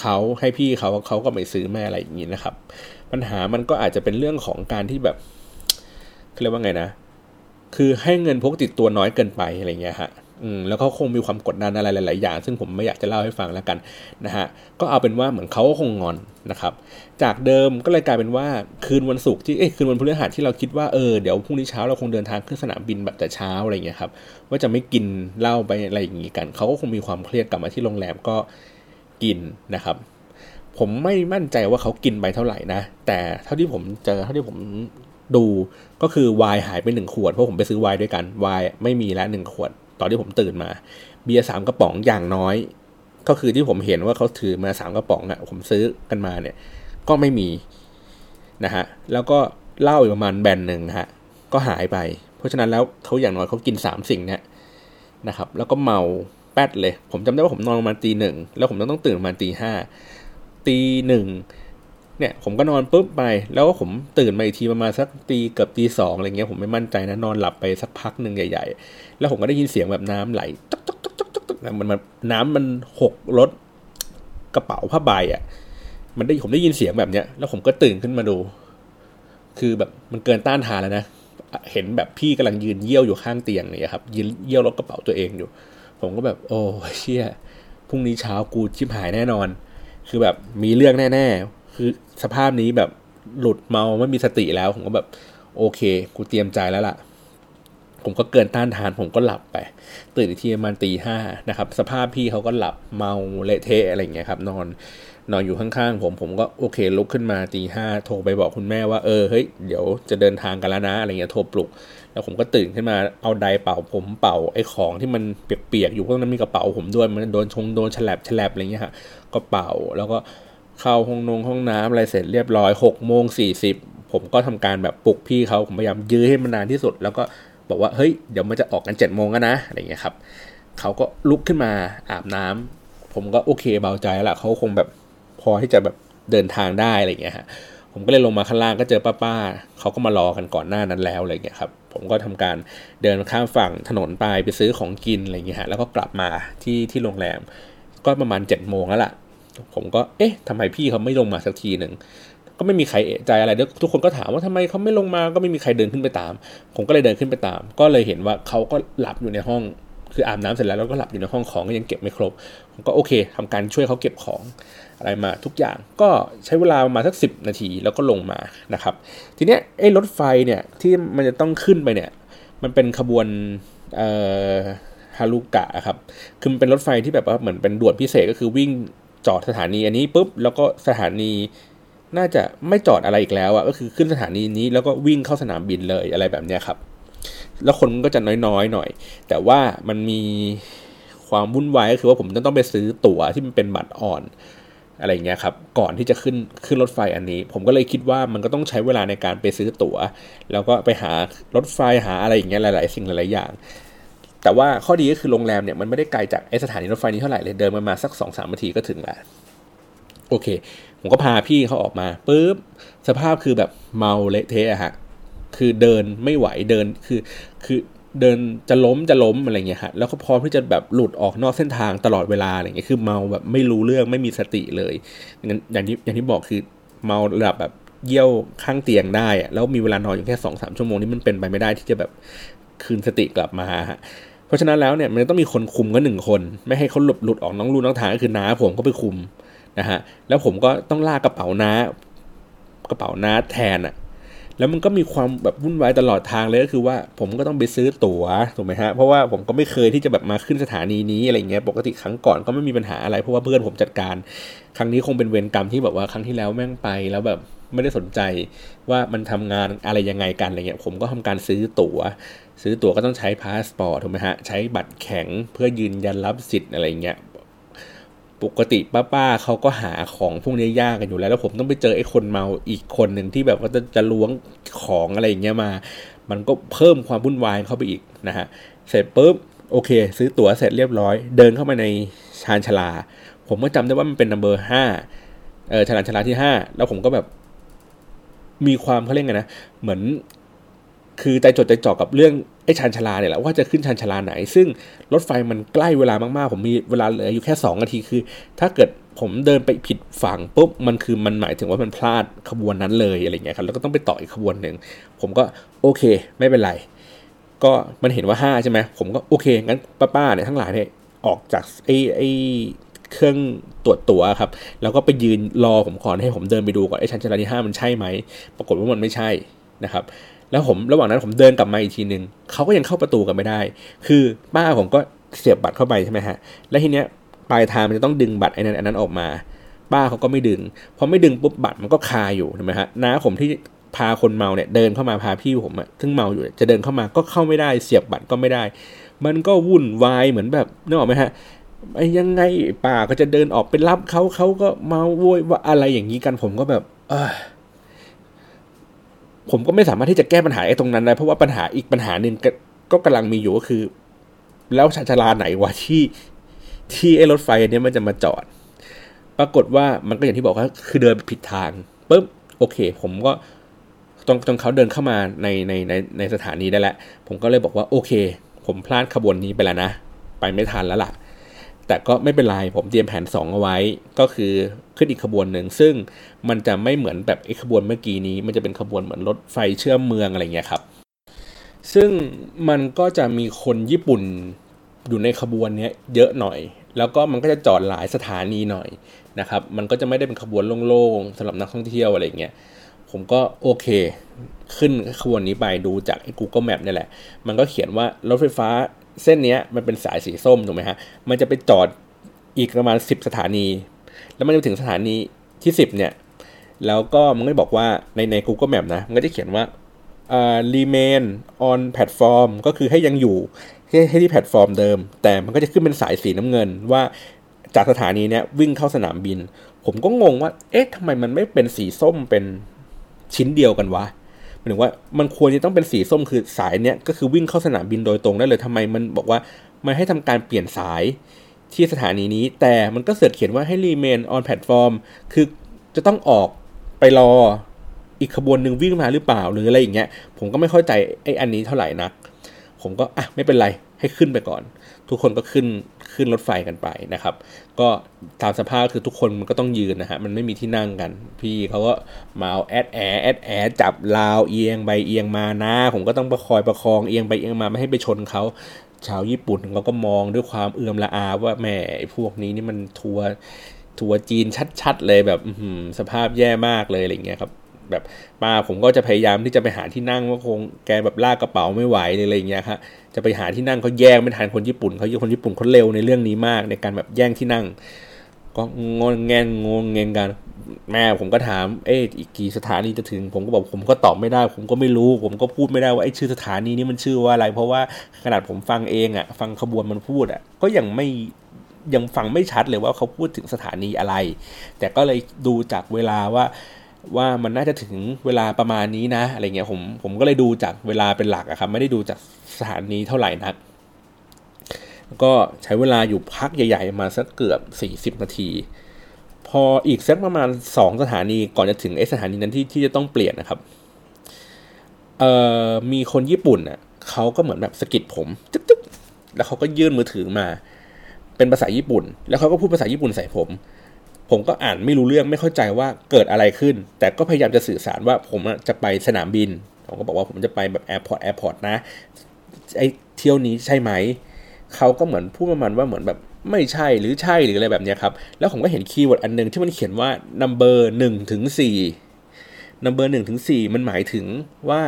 เขาให้พี่เขาเขาก็ไม่ซื้อแม่อะไรอย่างงี้นะครับ ปัญหามันก็อาจจะเป็นเรื่องของการที่แบบเรียกว่าไงนะ คือให้เงินพกติดตัวน้อยเกินไปอะไรเงี้ยฮะ อืมแล้วเขาคงมีความกดดันอะไรหลาย ๆ อย่าง ซึ่งผมไม่อยากจะเล่าให้ฟังแล้วกันนะฮะก็เอาเป็นว่าเหมือนเขาคงงอนนะครับ จากเดิมก็เลยกลายเป็นว่าคืนวันศุกร์ที่เอ้คืนวันพฤหัสที่เราคิดว่าเออเดี๋ยวพรุ่งนี้เช้าเราคงเดินทางขึ้นสนามบินแบบแต่เช้าอะไรเงี้ยครับว่าจะไม่กินเหล้าไปอะไรอย่างงี้กันเขาก็คงมีความเครียดกลับมาที่โรงแรมก็กินนะครับ ผมไม่มั่นใจว่าเขากินไปเท่าไหร่นะ แต่เท่าที่ผมเจอเท่าที่ผมดูก็คือวายหายไปหนึ่งขวดเพราะผมไปซื้อวายด้วยกันวายไม่มีแล้วหนึ่งขวด ตอนที่ผมตื่นมา เบียร์สามกระป๋องอย่างน้อย ก็คือที่ผมเห็นว่าเขาถือมาสามกระป๋องอะ่ะผมซื้อกันมาเนี่ย ก็ไม่มีนะฮะแล้วก็เหล้าอีกประมาณแบนหนึ่งฮะก็หายไป เพราะฉะนั้นแล้วเขาอย่างน้อยเขากินสามสิ่งเนี่ยนะครับ แล้วก็เมาแป๊ดเลย ผมจำได้ว่าผมนอนประมาณตีหนึ่งแล้วผมต้องต้องตื่นประมาณตีห้าตีหนึ่ง เนี่ยผมก็นอนปุ๊บไป แล้วก็ผมตื่นมาอีกทีประมาณสักตีเกือบตีสองอะไรเงี้ยผมไม่มั่นใจนะนอนหลับไปสักพักหนึ่งใหญ่ ๆ แล้วผมก็ได้ยินเสียงแบบน้ำไหลตกตกตกตกตกมันมันน้ำมันหกรถกระเป๋าผ้าใบอะ มันได้ผมได้ยินเสียงแบบเนี้ย แล้วผมก็ตื่นขึ้นมาดู คือแบบมันเกินต้านทานแล้วนะเห็นแบบพี่กำลังยืนเยี่ยวอยู่ข้างเตียงเนี่ยครับยืนเยี่ยวรถกระเป๋าตัวเองอยู่ ผมก็แบบ โอ้เชี่ยพรุ่งนี้เช้ากูชิบหายแน่นอน คือแบบมีเรื่องแน่ คือสภาพนี้แบบหลุดเมาไม่มีสติแล้ว ผมก็แบบ โอเคกูเตรียมใจแล้วล่ะ ผมก็เกินต้านทาน ผมก็หลับไป ตื่นอีกทีประมาณตีห้านะครับ สภาพพี่เขาก็หลับเมาเละเทะอะไรอย่างเงี้ยครับนอนนอนอยู่ข้างๆผมผมก็โอเคลุกขึ้นมาตีห้าโทรไปบอกคุณแม่ว่าเออเฮ้ยเดี๋ยวจะเดินทางกันแล้วนะอะไรเงี้ยโทรปลุก แล้วผมก็ตื่นขึ้นมาเอาไดเป่าผมเป่าไอ้ของที่มันเปียกๆอยู่เพราะนั้นมีกระเป๋าผมด้วยมันโดนชงโดนฉลับฉลับอะไรเงี้ยฮะก็เป่าแล้วก็ เข้าห้องนงห้องน้ำอะไรเสร็จเรียบร้อยหกโมงสี่สิบผมก็ทำการแบบปลุกพี่เขาผมพยายามยื้อให้มันนานที่สุด แล้วก็บอกว่าเฮ้ยเดี๋ยวมันจะออกกันเจ็ดโมงกันนะอะไรเงี้ยครับเขาก็ลุกขึ้นมาอาบน้ำผมก็โอเคเบาใจแล้วเขาคงแบบพอที่จะแบบเดินทางได้อะไรเงี้ยฮะผมก็เลยลงมาข้างล่างก็เจอป้าป้าเขาก็มารอกันก่อนหน้านั้นแล้วอะไรเงี้ยครับผมก็ทำการเดินข้ามฝั่งถนนไปไปซื้อของกินอะไรเงี้ยฮะแล้วก็กลับมาที่ที่โรงแรม ก็ประมาณเจ็ดโมงแล้วล่ะ ผมก็เอ๊ะทำไมพี่เขาไม่ลงมาสักทีหนึ่งก็ไม่มีใครเอะใจอะไรทุกคนก็ถามว่าทำไมเขาไม่ลงมาก็ไม่มีใครเดินขึ้นไปตาม ผมก็เลยเดินขึ้นไปตาม ก็เลยเห็นว่าเขาก็หลับอยู่ในห้อง คืออาบน้ำเสร็จแล้วแล้วก็หลับอยู่ในห้องของก็ยังเก็บไม่ครบ ผมก็โอเคทำการช่วยเขาเก็บของอะไรมาทุกอย่างก็ใช้เวลาประมาณสักสินาทีแล้วก็ลงมานะครับ ทีเนี้ยไอ้รถไฟเนี่ยที่มันจะต้องขึ้นไปเนี่ยมันเป็นขบวนฮารุกะครับ คือมันเป็นรถไฟที่แบบว่าเหมือนเป็นด่วนพิเศษก็คือวิ่ง จอดสถานีอันนี้ปุ๊บแล้วก็สถานีน่าจะไม่จอดอะไรอีกแล้วอะก็คือขึ้นสถานีนี้แล้วก็วิ่งเข้าสนามบินเลยอะไรแบบเนี้ยครับ แล้วคนก็จะน้อยๆหน่อย แต่ว่ามันมีความวุ่นวายก็คือว่าผมจะต้องไปซื้อตั๋วที่มันเป็นบัตรอ่อนอะไรเงี้ยครับก่อนที่จะขึ้นขึ้นรถไฟอันนี้ ผมก็เลยคิดว่ามันก็ต้องใช้เวลาในการไปซื้อตั๋ว แล้วก็ไปหารถไฟหาอะไรอย่างเงี้ยหลาย ๆ สิ่งหลายๆอย่าง แต่ว่าข้อดีก็คือโรงแรมเนี่ยมันไม่ได้ไกลจากไอสถานีรถไฟนี้เท่าไหร่เลยเดินมามาสักสองสามนาทีก็ถึงแล้วโอเค ผมก็พาพี่เขาออกมาปุ๊บสภาพคือแบบเมาเละเทะฮะคือเดินไม่ไหวเดินคือคือเดินจะล้มจะล้มอะไรเงี้ยฮะแล้วก็พร้อมที่จะแบบหลุดออกนอกเส้นทางตลอดเวลาอะไรเงี้ยคือเมาแบบไม่รู้เรื่องไม่มีสติเลยอย่างที่อย่างที่บอกคือเมาระดับแบบเยี่ยวข้างเตียงได้อะแล้วมีเวลานอนอยู่แค่สองสามชั่วโมงนี่มันเป็นไปไม่ได้ที่จะแบบคืนสติกลับมาฮะ เพราะฉะนั้นแล้วเนี่ยมันต้องมีคนคุมก็หนึ่งคน ไม่ให้เขาหลุดหลุดออกน้องลูน้องทางก็คือน้าผมก็ไปคุมนะฮะแล้วผมก็ต้องลากกระเป๋าน้ากระเป๋าน้าแทนอะแล้วมันก็มีความแบบวุ่นวายตลอดทางเลยก็คือว่าผมก็ต้องไปซื้อตั๋วถูกไหมฮะเพราะว่าผมก็ไม่เคยที่จะแบบมาขึ้นสถานีนี้อะไรเงี้ยปกติครั้งก่อนก็ไม่มีปัญหาอะไรเพราะว่าเพื่อนผมจัดการ ครั้งนี้คงเป็นเวรกรรมที่แบบว่าครั้งที่แล้วแม่งไปแล้วแบบ ไม่ได้สนใจว่ามันทำงานอะไรยังไงกันอะไรเงี้ยผมก็ทำการซื้อตั๋ว ซื้อตั๋วก็ต้องใช้พาสปอร์ตถูกไหมฮะ ใช้บัตรแข็งเพื่อยืนยันรับสิทธิ์อะไรเงี้ยปกติป้าๆเขาก็หาของพวกนี้ยากกันอยู่แล้ว แล้วผมต้องไปเจอไอ้คนเมาอีกคนหนึ่งที่แบบว่าจะจะล้วงของอะไรอย่างเงี้ยมา มันก็เพิ่มความวุ่นวายเข้าไปอีกนะฮะ เสร็จปุ๊บโอเค ซื้อตั๋วเสร็จเรียบร้อย เดินเข้ามาในชานชาลา ผมก็จำได้ว่ามันเป็น number ห้าเออชานชลาที่ห้าแล้วผมก็แบบ มีความเขาเรียกไงนะเหมือนคือใจจดใจจ่อกับเรื่องไอ้ชานชลาเนี่ยแหละว่าจะขึ้นชานชลาไหน ซึ่งรถไฟมันใกล้เวลามากๆ ผมมีเวลาเหลืออยู่แค่สองนาทีคือ ถ้าเกิดผมเดินไปผิดฝั่งปุ๊บมันคือมันหมายถึงว่ามันพลาดขบวนนั้นเลยอะไรเงี้ยครับแล้วก็ต้องไปต่ออีกขบวนหนึ่งผมก็โอเคไม่เป็นไร ก็มันเห็นว่าห้าใช่ไหมผมก็โอเคงั้นป้าๆเนี่ยทั้งหลายเนี่ยออกจากไอ้ไอ้ เครื่องตรวจตั๋วครับ แล้วก็ไปยืนรอผมก่อนให้ผมเดินไปดูก่อนไอ้ชั้นชลาที่ห้ามันใช่ไหม ปรากฏว่ามันไม่ใช่นะครับ แล้วผมระหว่างนั้นผมเดินกลับมาอีกทีหนึ่งเขาก็ยังเข้าประตูกันไม่ได้ คือป้าผมก็เสียบบัตรเข้าไปใช่ไหมฮะ แล้วทีเนี้ยปลายทางมันจะต้องดึงบัตรไอ้นั้นอันนั้นออกมา ป้าเขาก็ไม่ดึง พอไม่ดึงปุ๊บบัตรมันก็คาอยู่ใช่ไหมฮะน้าผมที่พาคนเมาเนี่ยเดินเข้ามาพาพี่ผมอะซึ่งเมาอยู่จะเดินเข้ามาก็เข้าไม่ได้ เสียบบัตรก็ไม่ได้ มันก็วุ่นวายเหมือนแบบนึกออกไหมฮะ ไอ้ยังไงป่าก็จะเดินออกไปรับเขาเขาก็มาโวยว่าอะไรอย่างนี้กันผมก็แบบ เออผมก็ไม่สามารถที่จะแก้ปัญหาไอ้ตรงนั้นได้เพราะว่าปัญหาอีกปัญหาหนึ่งก็กำลังมีอยู่ก็คือ แล้วชาชลาไหนวะที่ที่ไอ้รถไฟอันนี้มันจะมาจอด ปรากฏว่ามันก็อย่างที่บอกว่าคือเดินผิดทางปุ๊บโอเค ผมก็ตรงตรงเขาเดินเข้ามาในในในในสถานีได้แล้วผมก็เลยบอกว่าโอเค ผมพลาดขบวนนี้ไปแล้วนะ ไปไม่ทันแล้วล่ะ แต่ก็ไม่เป็นไรผมเตรียมแผนสองเอาไว้ ก็คือขึ้นอีกขบวนหนึ่ง ซึ่งมันจะไม่เหมือนแบบไอ้ขบวนเมื่อกี้นี้ มันจะเป็นขบวนเหมือนรถไฟเชื่อมเมืองอะไรเงี้ยครับ ซึ่งมันก็จะมีคนญี่ปุ่นอยู่ในขบวนนี้เยอะหน่อย แล้วก็มันก็จะจอดหลายสถานีหน่อยนะครับ มันก็จะไม่ได้เป็นขบวนโล่งๆสำหรับนักท่องเที่ยวอะไรเงี้ย ผมก็โอเค ขึ้นขบวนนี้ไปดูจากไอ้ Google Map นี่แหละ มันก็เขียนว่ารถไฟฟ้า เส้นนี้มันเป็นสายสีส้มถูกไหมฮะ มันจะไปจอดอีกประมาณ 10 สถานี แล้วมันจะถึงสถานีที่ 10 เนี่ย แล้วก็มันก็บอกว่าในใน Google Map นะ มันก็จะเขียนว่าอ่า remain on platform ก็คือให้ยังอยู่ให้ให้ที่แพลตฟอร์มเดิม แต่มันก็จะขึ้นเป็นสายสีน้ำเงินว่าจากสถานีเนี้ยวิ่งเข้าสนามบิน ผมก็งงว่า เอ๊ะทำไมมันไม่เป็นสีส้มเป็นชิ้นเดียวกันวะ ถึงว่ามันควรจะต้องเป็นสีส้มคือสายเนี้ยก็คือวิ่งเข้าสนามบินโดยตรงได้เลยทำไมมันบอกว่ามันให้ทำการเปลี่ยนสายที่สถานีนี้ แต่มันก็เสือกเขียนว่าให้ remain on platform คือจะต้องออกไปรออีกขบวนหนึ่งวิ่งมาหรือเปล่าหรืออะไรอย่างเงี้ย ผมก็ไม่เข้าใจไอ้อันนี้เท่าไหร่นัก ผมก็อะไม่เป็นไร ให้ขึ้นไปก่อน ทุกคนก็ขึ้นขึ้นรถไฟกันไปนะครับ ก็ตามสภาพคือทุกคนมันก็ต้องยืนนะฮะมันไม่มีที่นั่งกัน พี่เขาก็มาเอาแอดแอแอดแอจับราวเอียงไปเอียงมานะผมก็ต้องประคอยประคองเอียงไปเอียงมาไม่ให้ไปชนเขาชาวญี่ปุ่นเขาก็มองด้วยความเอื่อมละอาว่าแหมพวกนี้นี่มันทัวทัวจีนชัดๆเลยแบบสภาพแย่มากเลยอะไรเงี้ยครับ แบบมาผมก็จะพยายามที่จะไปหาที่นั่งว่าคงแกแบบลากกระเป๋าไม่ไหวเลยอะไรเงี้ยครับจะไปหาที่นั่งเขาแย่งไม่ทันคนญี่ปุ่นเขาคนญี่ปุ่นเขาเร็วในเรื่องนี้มากในการแบบแย่งที่นั่ง ก็งงแงนงงเงงกันแม่ผมก็ถาม เอ๊ะอีกกี่สถานีจะถึง ผมก็บอกผมก็ตอบไม่ได้ ผมก็ไม่รู้ ผมก็พูดไม่ได้ว่าไอ้ชื่อสถานีนี้มันชื่อว่าอะไร เพราะว่าขนาดผมฟังเองอะ่ะ ฟังขบวนมันพูดอะ่ะ ก็ยังไม่ยังฟังไม่ชัดเลยว่าเขาพูดถึงสถานีอะไร แต่ก็เลยดูจากเวลาว่า ว่ามันน่าจะถึงเวลาประมาณนี้นะ อะไรเงี้ยผมผมก็เลยดูจากเวลาเป็นหลักอะครับ ไม่ได้ดูจากสถานีเท่าไหร่นัก ก็ใช้เวลาอยู่พักใหญ่ ๆ มาสักเกือบ 40 นาที พออีกสักประมาณ 2 สถานีก่อนจะถึงไอสถานีนั้นที่ที่จะต้องเปลี่ยนนะครับเอ่อมีคนญี่ปุ่นอะเขาก็เหมือนแบบสกิดผมจึ๊กๆแล้วเขาก็ยื่นมือถือมา เป็นภาษาญี่ปุ่น แล้วเขาก็พูดภาษาญี่ปุ่นใส่ผม ผมก็อ่านไม่รู้เรื่องไม่เข้าใจว่าเกิดอะไรขึ้น แต่ก็พยายามจะสื่อสารว่าผมจะไปสนามบิน ผมก็บอกว่าผมจะไปแบบ airport airport นะไอเที่ยวนี้ใช่ไหม เขาก็เหมือนพูดประมาณว่าเหมือนแบบไม่ใช่หรือใช่หรืออะไรแบบนี้ครับ แล้วผมก็เห็น keyword อันหนึ่งที่มันเขียนว่า number หนึ่งถึงสี่ number หนึ่งถึงสี่มันหมายถึงว่า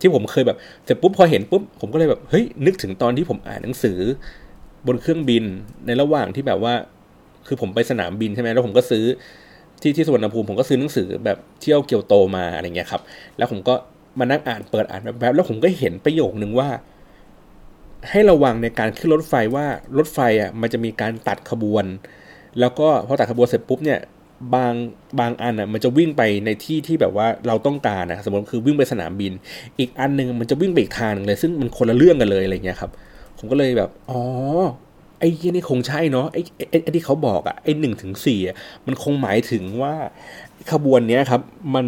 ที่ผมเคยแบบเสร็จปุ๊บพอเห็นปุ๊บผมก็เลยแบบเฮ้ยนึกถึงตอนที่ผมอ่านหนังสือบนเครื่องบินในระหว่างที่แบบว่า คือผมไปสนามบินใช่ไหมแล้วผมก็ซื้อที่ที่สุวรรณภูมิผมก็ซื้อหนังสือแบบเที่ยวเกียวโตมาอะไรเงี้ยครับ แล้วผมก็มานั่งอ่านเปิดอ่านแบบแล้วผมก็เห็นประโยคนึงว่า ให้ระวังในการขึ้นรถไฟว่ารถไฟอะมันจะมีการตัดขบวน แล้วก็พอตัดขบวนเสร็จปุ๊บเนี่ยบางบางอันอะมันจะวิ่งไปในที่ที่แบบว่าเราต้องการนะสมมติคือวิ่งไปสนามบิน อีกอันหนึ่งมันจะวิ่งไปอีกทางนึงเลย ซึ่งมันคนละเรื่องกันเลยอะไรเงี้ยครับ ผมก็เลยแบบอ๋อ ไอ้ยี่นี่คงใช่เนาะไอ้ไอ้ที่เขาบอกอะไอ้หนึ่งถึงสี่มันคงหมายถึงว่าขบวนเนี้ยครับ มัน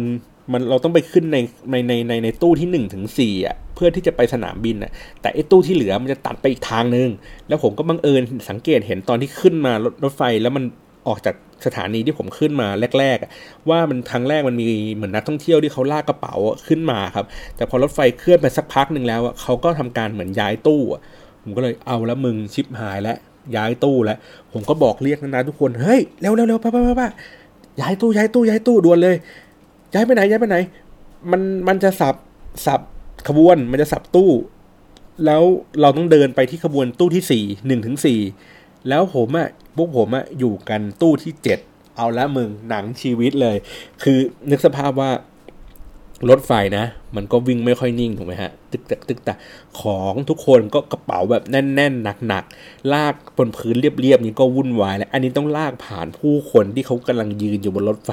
มันเราต้องไปขึ้นในในในในในตู้ที่หนึ่งถึงสี่อะเพื่อที่จะไปสนามบินอะ แต่ไอ้ตู้ที่เหลือมันจะตัดไปอีกทางนึง แล้วผมก็บังเอิญสังเกตเห็นตอนที่ขึ้นมารถรถไฟแล้วมันออกจากสถานีที่ผมขึ้นมาแรกๆว่ามันทางแรกมันมีเหมือนนักท่องเที่ยวที่เขาลากกระเป๋าขึ้นมาครับ แต่พอรถไฟเคลื่อนไปสักพักหนึ่งแล้วเขาก็ทำการเหมือนย้ายตู้ ผมก็เลยเอาแล้วมึงชิปหายแล้วย้ายตู้แล้วผมก็บอกเรียกนะทุกคนเฮ้ยเร็วเร็วเร็วป้าป้าป้าย้ายตู้ย้ายตู้ย้ายตู้ด่วนเลย ย้ายไปไหนย้ายไปไหน มันมันจะสับสับขบวนมันจะสับตู้ แล้วเราต้องเดินไปที่ขบวนตู้ที่สี่หนึ่งถึงสี่แล้วผมอะพวกผมอะอยู่กันตู้ที่เจ็ดเอาละมึงหนังชีวิตเลย คือนึกสภาพว่า รถไฟนะ มันก็วิ่งไม่ค่อยนิ่งถูกไหมฮะ ตึกตักตึกตักของทุกคนก็กระเป๋าแบบแน่นๆหนักๆลากบนพื้นเรียบๆนี้ก็วุ่นวายแล้ว อันนี้ต้องลากผ่านผู้คนที่เขากำลังยืนอยู่บนรถไฟ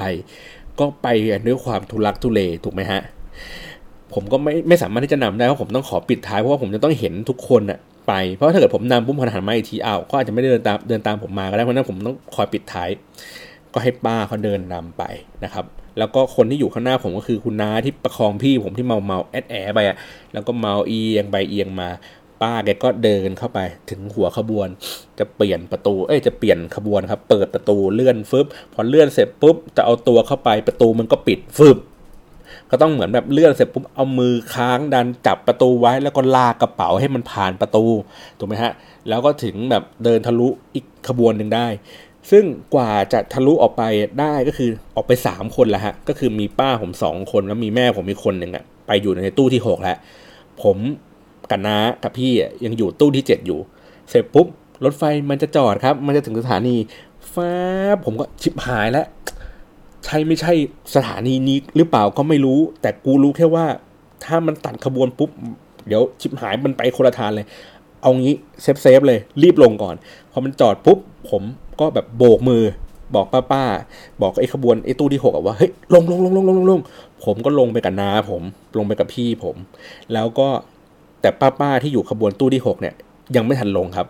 ก็ไปด้วยความทุลักทุเลถูกไหมฮะ ผมก็ไม่ไม่สามารถที่จะนำได้เพราะผมต้องขอปิดท้ายเพราะว่าผมจะต้องเห็นทุกคนอะไป เพราะถ้าเกิดผมนำปุ๊บพอหันมาอีกทีอ้าวก็อาจจะไม่เดินตามเดินตามผมมาก็ได้เพราะนั้นผมต้องคอยปิดท้าย ก็ให้ป้าเขาเดินนำไปนะครับ แล้วก็คนที่อยู่ข้างหน้าผมก็คือคุณน้าที่ประคองพี่ผมที่เมาเมาแอดแอไปอะแล้วก็เมาเอียงไปเอียงมาป้าแกก็เดินเข้าไปถึงหัวขบวน จะเปลี่ยนประตู เอ้ยจะเปลี่ยนขบวนครับ เปิดประตูเลื่อนฟึบพอเลื่อนเสร็จปุ๊บจะเอาตัวเข้าไปประตูมันก็ปิดฟึบก็ต้องเหมือนแบบเลื่อนเสร็จปุ๊บเอามือค้างดันจับประตูไว้แล้วก็ลากกระเป๋าให้มันผ่านประตูถูกไหมฮะ แล้วก็ถึงแบบเดินทะลุอีกขบวนหนึ่งได้ ซึ่งกว่าจะทะลุออกไปได้ก็คือออกไปสามคนแล้วฮะ ก็คือมีป้าผมสองคนแล้วมีแม่ผมอีกคนหนึ่งอะไปอยู่ในตู้ที่หกแล้ว ผมกับน้ากับพี่ยังอยู่ตู้ที่เจ็ดอยู่ เสร็จปุ๊บ รถไฟมันจะจอดครับ มันจะถึงสถานีฟ้าผมก็ชิบหายแล้ว ใช่ไม่ใช่สถานีนี้หรือเปล่าก็ไม่รู้ แต่กูรู้แค่ว่า ถ้ามันตัดขบวนปุ๊บ เดี๋ยวชิบหายมันไปคนละทางเลย เอางี้ safe safe เลย รีบลงก่อนพอมันจอดปุ๊บ ผม ก็แบบโบกมือบอกป้าป้าบอกไอ้ขบวนไอ้ตู้ที่หกว่าเฮ้ยลงลงลงลงลงลงผมก็ลงไปกับน้าผมลงไปกับพี่ผม แล้วก็แต่ป้าป้าที่อยู่ขบวนตู้ที่หกเนี่ย ยังไม่ทันลงครับ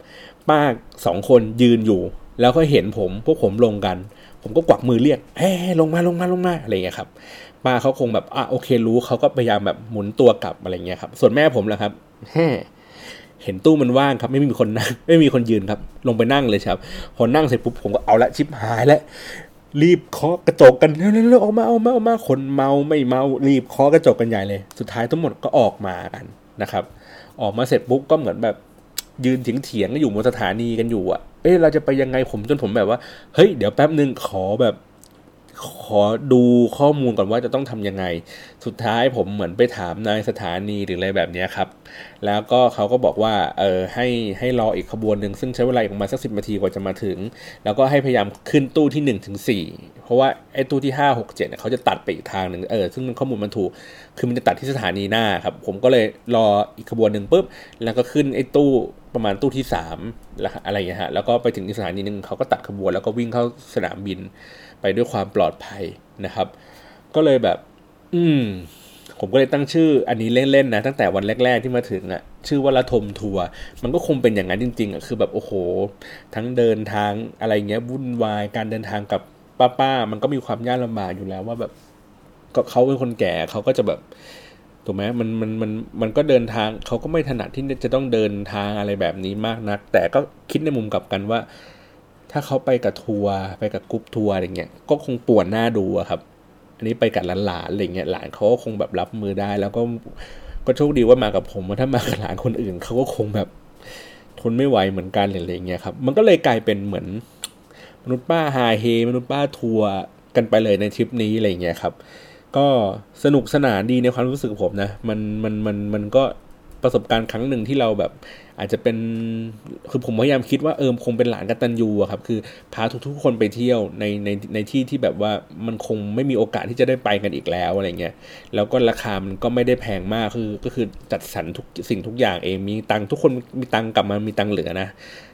ป้าสองคนยืนอยู่ แล้วก็เห็นผมพวกผมลงกัน ผมก็กวักมือเรียกเฮ้ลงมาลงมาลงมาอะไรเงี้ยครับป้าเขาคงแบบอะโอเครู้เขาก็พยายามแบบหมุนตัวกลับอะไรเงี้ยครับ ส่วนแม่ผมแหละครับแฮ่ เห็นตู้มันว่างครับ ไม่มีคนนั่งไม่มีคนยืนครับ ลงไปนั่งเลยครับพอนั่งเสร็จปุ๊บผมก็เอาละชิปหายแล้วรีบเคาะกระจกกันเร็วๆออกมาออกมาออกมาคนเมาไม่เมา รีบเคาะกระจกกันใหญ่เลย สุดท้ายทั้งหมดก็ออกมากันนะครับ ออกมาเสร็จปุ๊บก็เหมือนแบบยืนเถียงเถียงอยู่บนสถานีกันอยู่อะเอ๊ะเราจะไปยังไงผมจนผมแบบว่า เฮ้ย เดี๋ยวแป๊บนึงขอแบบ ขอดูข้อมูลก่อนว่าจะต้องทำยังไง สุดท้ายผมเหมือนไปถามนายสถานีหรืออะไรแบบนี้ครับ แล้วก็เขาก็บอกว่าเออให้ให้รออีกขบวนหนึ่งซึ่งใช้เวลาประมาณสักสินาทีกว่าจะมาถึง แล้วก็ให้พยายามขึ้นตู้ที่1นถึงสเพราะว่าไอ้ตู้ที่ 5 6 7เนี่ยเขาจะตัดไปอีกทางหนึ่งเออซึ่งข้อมูลมันถูก คือมันจะตัดที่สถานีหน้าครับ ผมก็เลยรออีกขบวนหนึ่งปุ๊บ แล้วก็ขึ้นไอ้ตู้ประมาณตู้ที่3แล้วอะไรอย่างเงี้ยฮะแล้วก็ไปถึงสถานีหนึ่งเขาก็ตัดขบวนแล้วก็วิ่งเข้าสนามบิน ไปด้วยความปลอดภัยนะครับ ก็เลยแบบ อืม ผมก็เลยตั้งชื่อ อันนี้เล่นๆนะตั้งแต่วันแรก ๆที่มาถึงอะชื่อว่าละทมทัวร์มันก็คงเป็นอย่างนั้นจริง ๆอะ่ะคือแบบโอ้โห ทั้งเดินทางอะไรเงี้ยวุ่นวายการเดินทางกับป้าๆมันก็มีความยากลำบากอยู่แล้วว่าแบบก็เขาเป็นคนแก่เขาก็จะแบบถูกไหมมันมันมันมันก็เดินทางเขาก็ไม่ถนัดที่จะต้องเดินทางอะไรแบบนี้มากนัก แต่ก็คิดในมุมกลับกันว่า ถ้าเขาไปกับทัวร์ไปกับกรุ๊ปทัวร์อะไรเงี้ยก็คงปวดหน้าดูอะครับ อันนี้ไปกับหลานๆอะไรเงี้ยหลานเขาก็คงแบบรับมือได้ แล้วก็ก็โชคดีว่ามากับผมถ้ามากับหลานคนอื่นเขาก็คงแบบทนไม่ไหวเหมือนกันอะไรเงี้ยครับ มันก็เลยกลายเป็นเหมือน มนุษย์ป้าฮาเฮมนุษย์ป้าทัวร์กันไปเลยในทริปนี้อะไรเงี้ยครับ ก็สนุกสนานดีในความรู้สึกผมนะ มันมันมันมันก็ประสบการณ์ครั้งหนึ่งที่เราแบบ อาจจะเป็นคือผมพยายามคิดว่าเออคงเป็นหลานกตัญญูอะครับคือพาทุกๆคนไปเที่ยวในในในที่ที่แบบว่ามันคงไม่มีโอกาสที่จะได้ไปกันอีกแล้วอะไรเงี้ยแล้วก็ราคามันก็ไม่ได้แพงมากคือก็คือจัดสรรทุกสิ่งทุกอย่างเองมีตังทุกคนมีตังกลับมามีตังเหลือนะ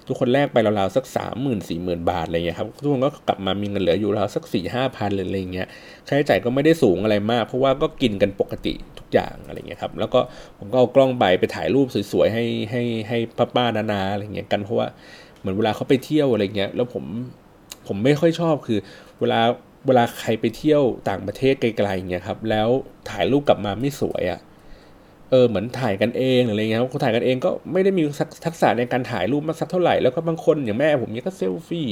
ทุกคนแลกไปราวๆสักสามหมื่นสี่หมื่นบาทอะไรเงี้ยครับทุกคนก็กลับมามีเงินเหลืออยู่ราวสักสี่ห้าพันเลยอะไรเงี้ยค่าใช้จ่ายก็ไม่ได้สูงอะไรมาก เพราะว่าก็กินกันปกติทุกอย่างอะไรเงี้ยครับแล้วก็ผมก็เอากล้องไปไปถ่ายรูปสวยๆให้ให้ใหป้าป้านานาอะไรเงี้ยกันเพราะว่าเหมือนเวลาเขาไปเที่ยวอะไรเงี้ยแล้วผมผมไม่ค่อยชอบคือ เวลาเวลาใครไปเที่ยวต่างประเทศไกลๆเงี้ยครับ แล้วถ่ายรูปกลับมาไม่สวยอะ่ะเออเหมือนถ่ายกันเองหรือะไรเงี้ยคนถ่ายกันเองก็ไม่ได้มีทักษะในการถ่ายรูปมาสักเท่าไหร่แล้วก็บางคนอย่างแม่ผมเนี้ยก็เซลฟี่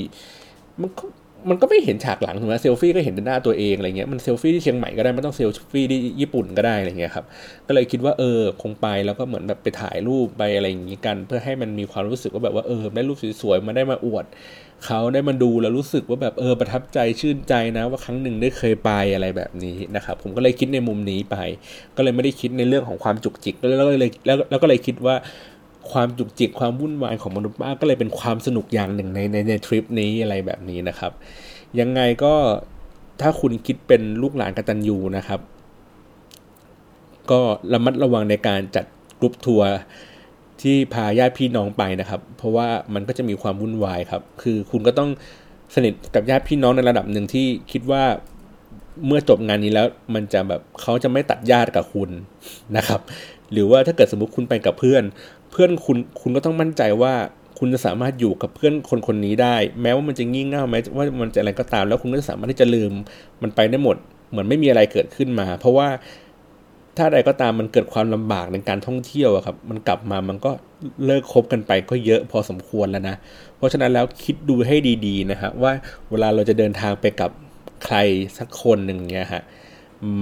มันก็ มันก็ไม่เห็นฉากหลังถูกไหมเซลฟี่ก็เห็นแต่หน้าตัวเองอะไรเงี้ยมันเซลฟี่ที่เชียงใหม่ก็ได้ไม่ต้องเซลฟี่ที่ญี่ปุ่นก็ได้อะไรเงี้ยครับก็เลยคิดว่าเออคงไปแล้วก็เหมือนแบบไปถ่ายรูปไปอะไรอย่างงี้กัน เพื่อให้มันมีความรู้สึกว่าแบบว่าเออได้รูปสวยๆมาได้มาอวดเขาได้มาดูแล้วรู้สึกว่าแบบเออประทับใจชื่นใจนะว่าครั้งหนึ่งได้เคยไปอะไรแบบนี้นะครับผมก็เลยคิดในมุมนี้ไป ก็เลยไม่ได้คิดในเรื่องของความจุกจิกแล้วก็เลยแล้วแล้วก็เลยคิดว่า ความจุกจิกความวุ่นวายของมนุษย์ป้าก็เลยเป็นความสนุกอย่างหนึ่งในในในทริปนี้อะไรแบบนี้นะครับ ยังไงก็ถ้าคุณคิดเป็นลูกหลานกตัญญูนะครับ ก็ระมัดระวังในการจัดกรุ๊ปทัวร์ที่พาญาติพี่น้องไปนะครับ เพราะว่ามันก็จะมีความวุ่นวายครับ คือคุณก็ต้องสนิทกับญาติพี่น้องในระดับหนึ่งที่คิดว่าเมื่อจบงานนี้แล้วมันจะแบบเขาจะไม่ตัดญาติกับคุณนะครับ หรือว่าถ้าเกิดสมมติคุณไปกับเพื่อน เพื่อนคุณคุณก็ต้องมั่นใจว่าคุณจะสามารถอยู่กับเพื่อนคนคนนี้ได้ แม้ว่ามันจะงี่เง่าแม้ว่ามันจะอะไรก็ตาม แล้วคุณก็จะสามารถที่จะลืมมันไปได้หมด เหมือนไม่มีอะไรเกิดขึ้นมา เพราะว่าถ้าใดก็ตามมันเกิดความลำบากในการท่องเที่ยวครับ มันกลับมามันก็เลิกคบกันไปก็เยอะพอสมควรแล้วนะ เพราะฉะนั้นแล้วคิดดูให้ดีๆนะฮะว่าเวลาเราจะเดินทางไปกับใครสักคนหนึ่งเนี่ยฮะ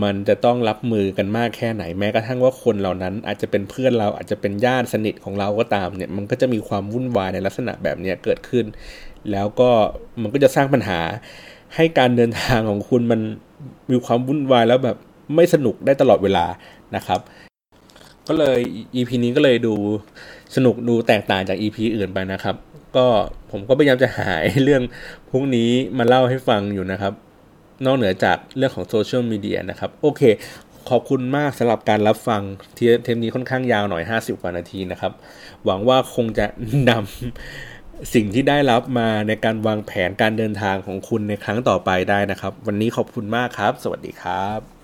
มันจะต้องรับมือกันมากแค่ไหนแม้กระทั่งว่าคนเหล่านั้น อาจจะเป็นเพื่อนเราอาจจะเป็นญาติสนิทของเราก็ตามเนี่ยมันก็จะมีความวุ่นวายในลักษณะแบบนี้เกิดขึ้น แล้วก็มันก็จะสร้างปัญหาให้การเดินทางของคุณมันมีความวุ่นวายแล้วแบบไม่สนุกได้ตลอดเวลานะครับ ก็เลย EP นี้ก็เลยดูสนุกดูแตกต่างจาก EP อื่นไปนะครับ ก็ผมก็พยายามจะหายเรื่องพวกนี้มาเล่าให้ฟังอยู่นะครับ นอกเหนือจากเรื่องของโซเชียลมีเดียนะครับโอเค ขอบคุณมากสำหรับการรับฟังเทเทมนี้ค่อนข้างยาวหน่อย 50 กว่านาทีนะครับ หวังว่าคงจะนำสิ่งที่ได้รับมาในการวางแผนการเดินทางของคุณในครั้งต่อไปได้นะครับ วันนี้ขอบคุณมากครับ สวัสดีครับ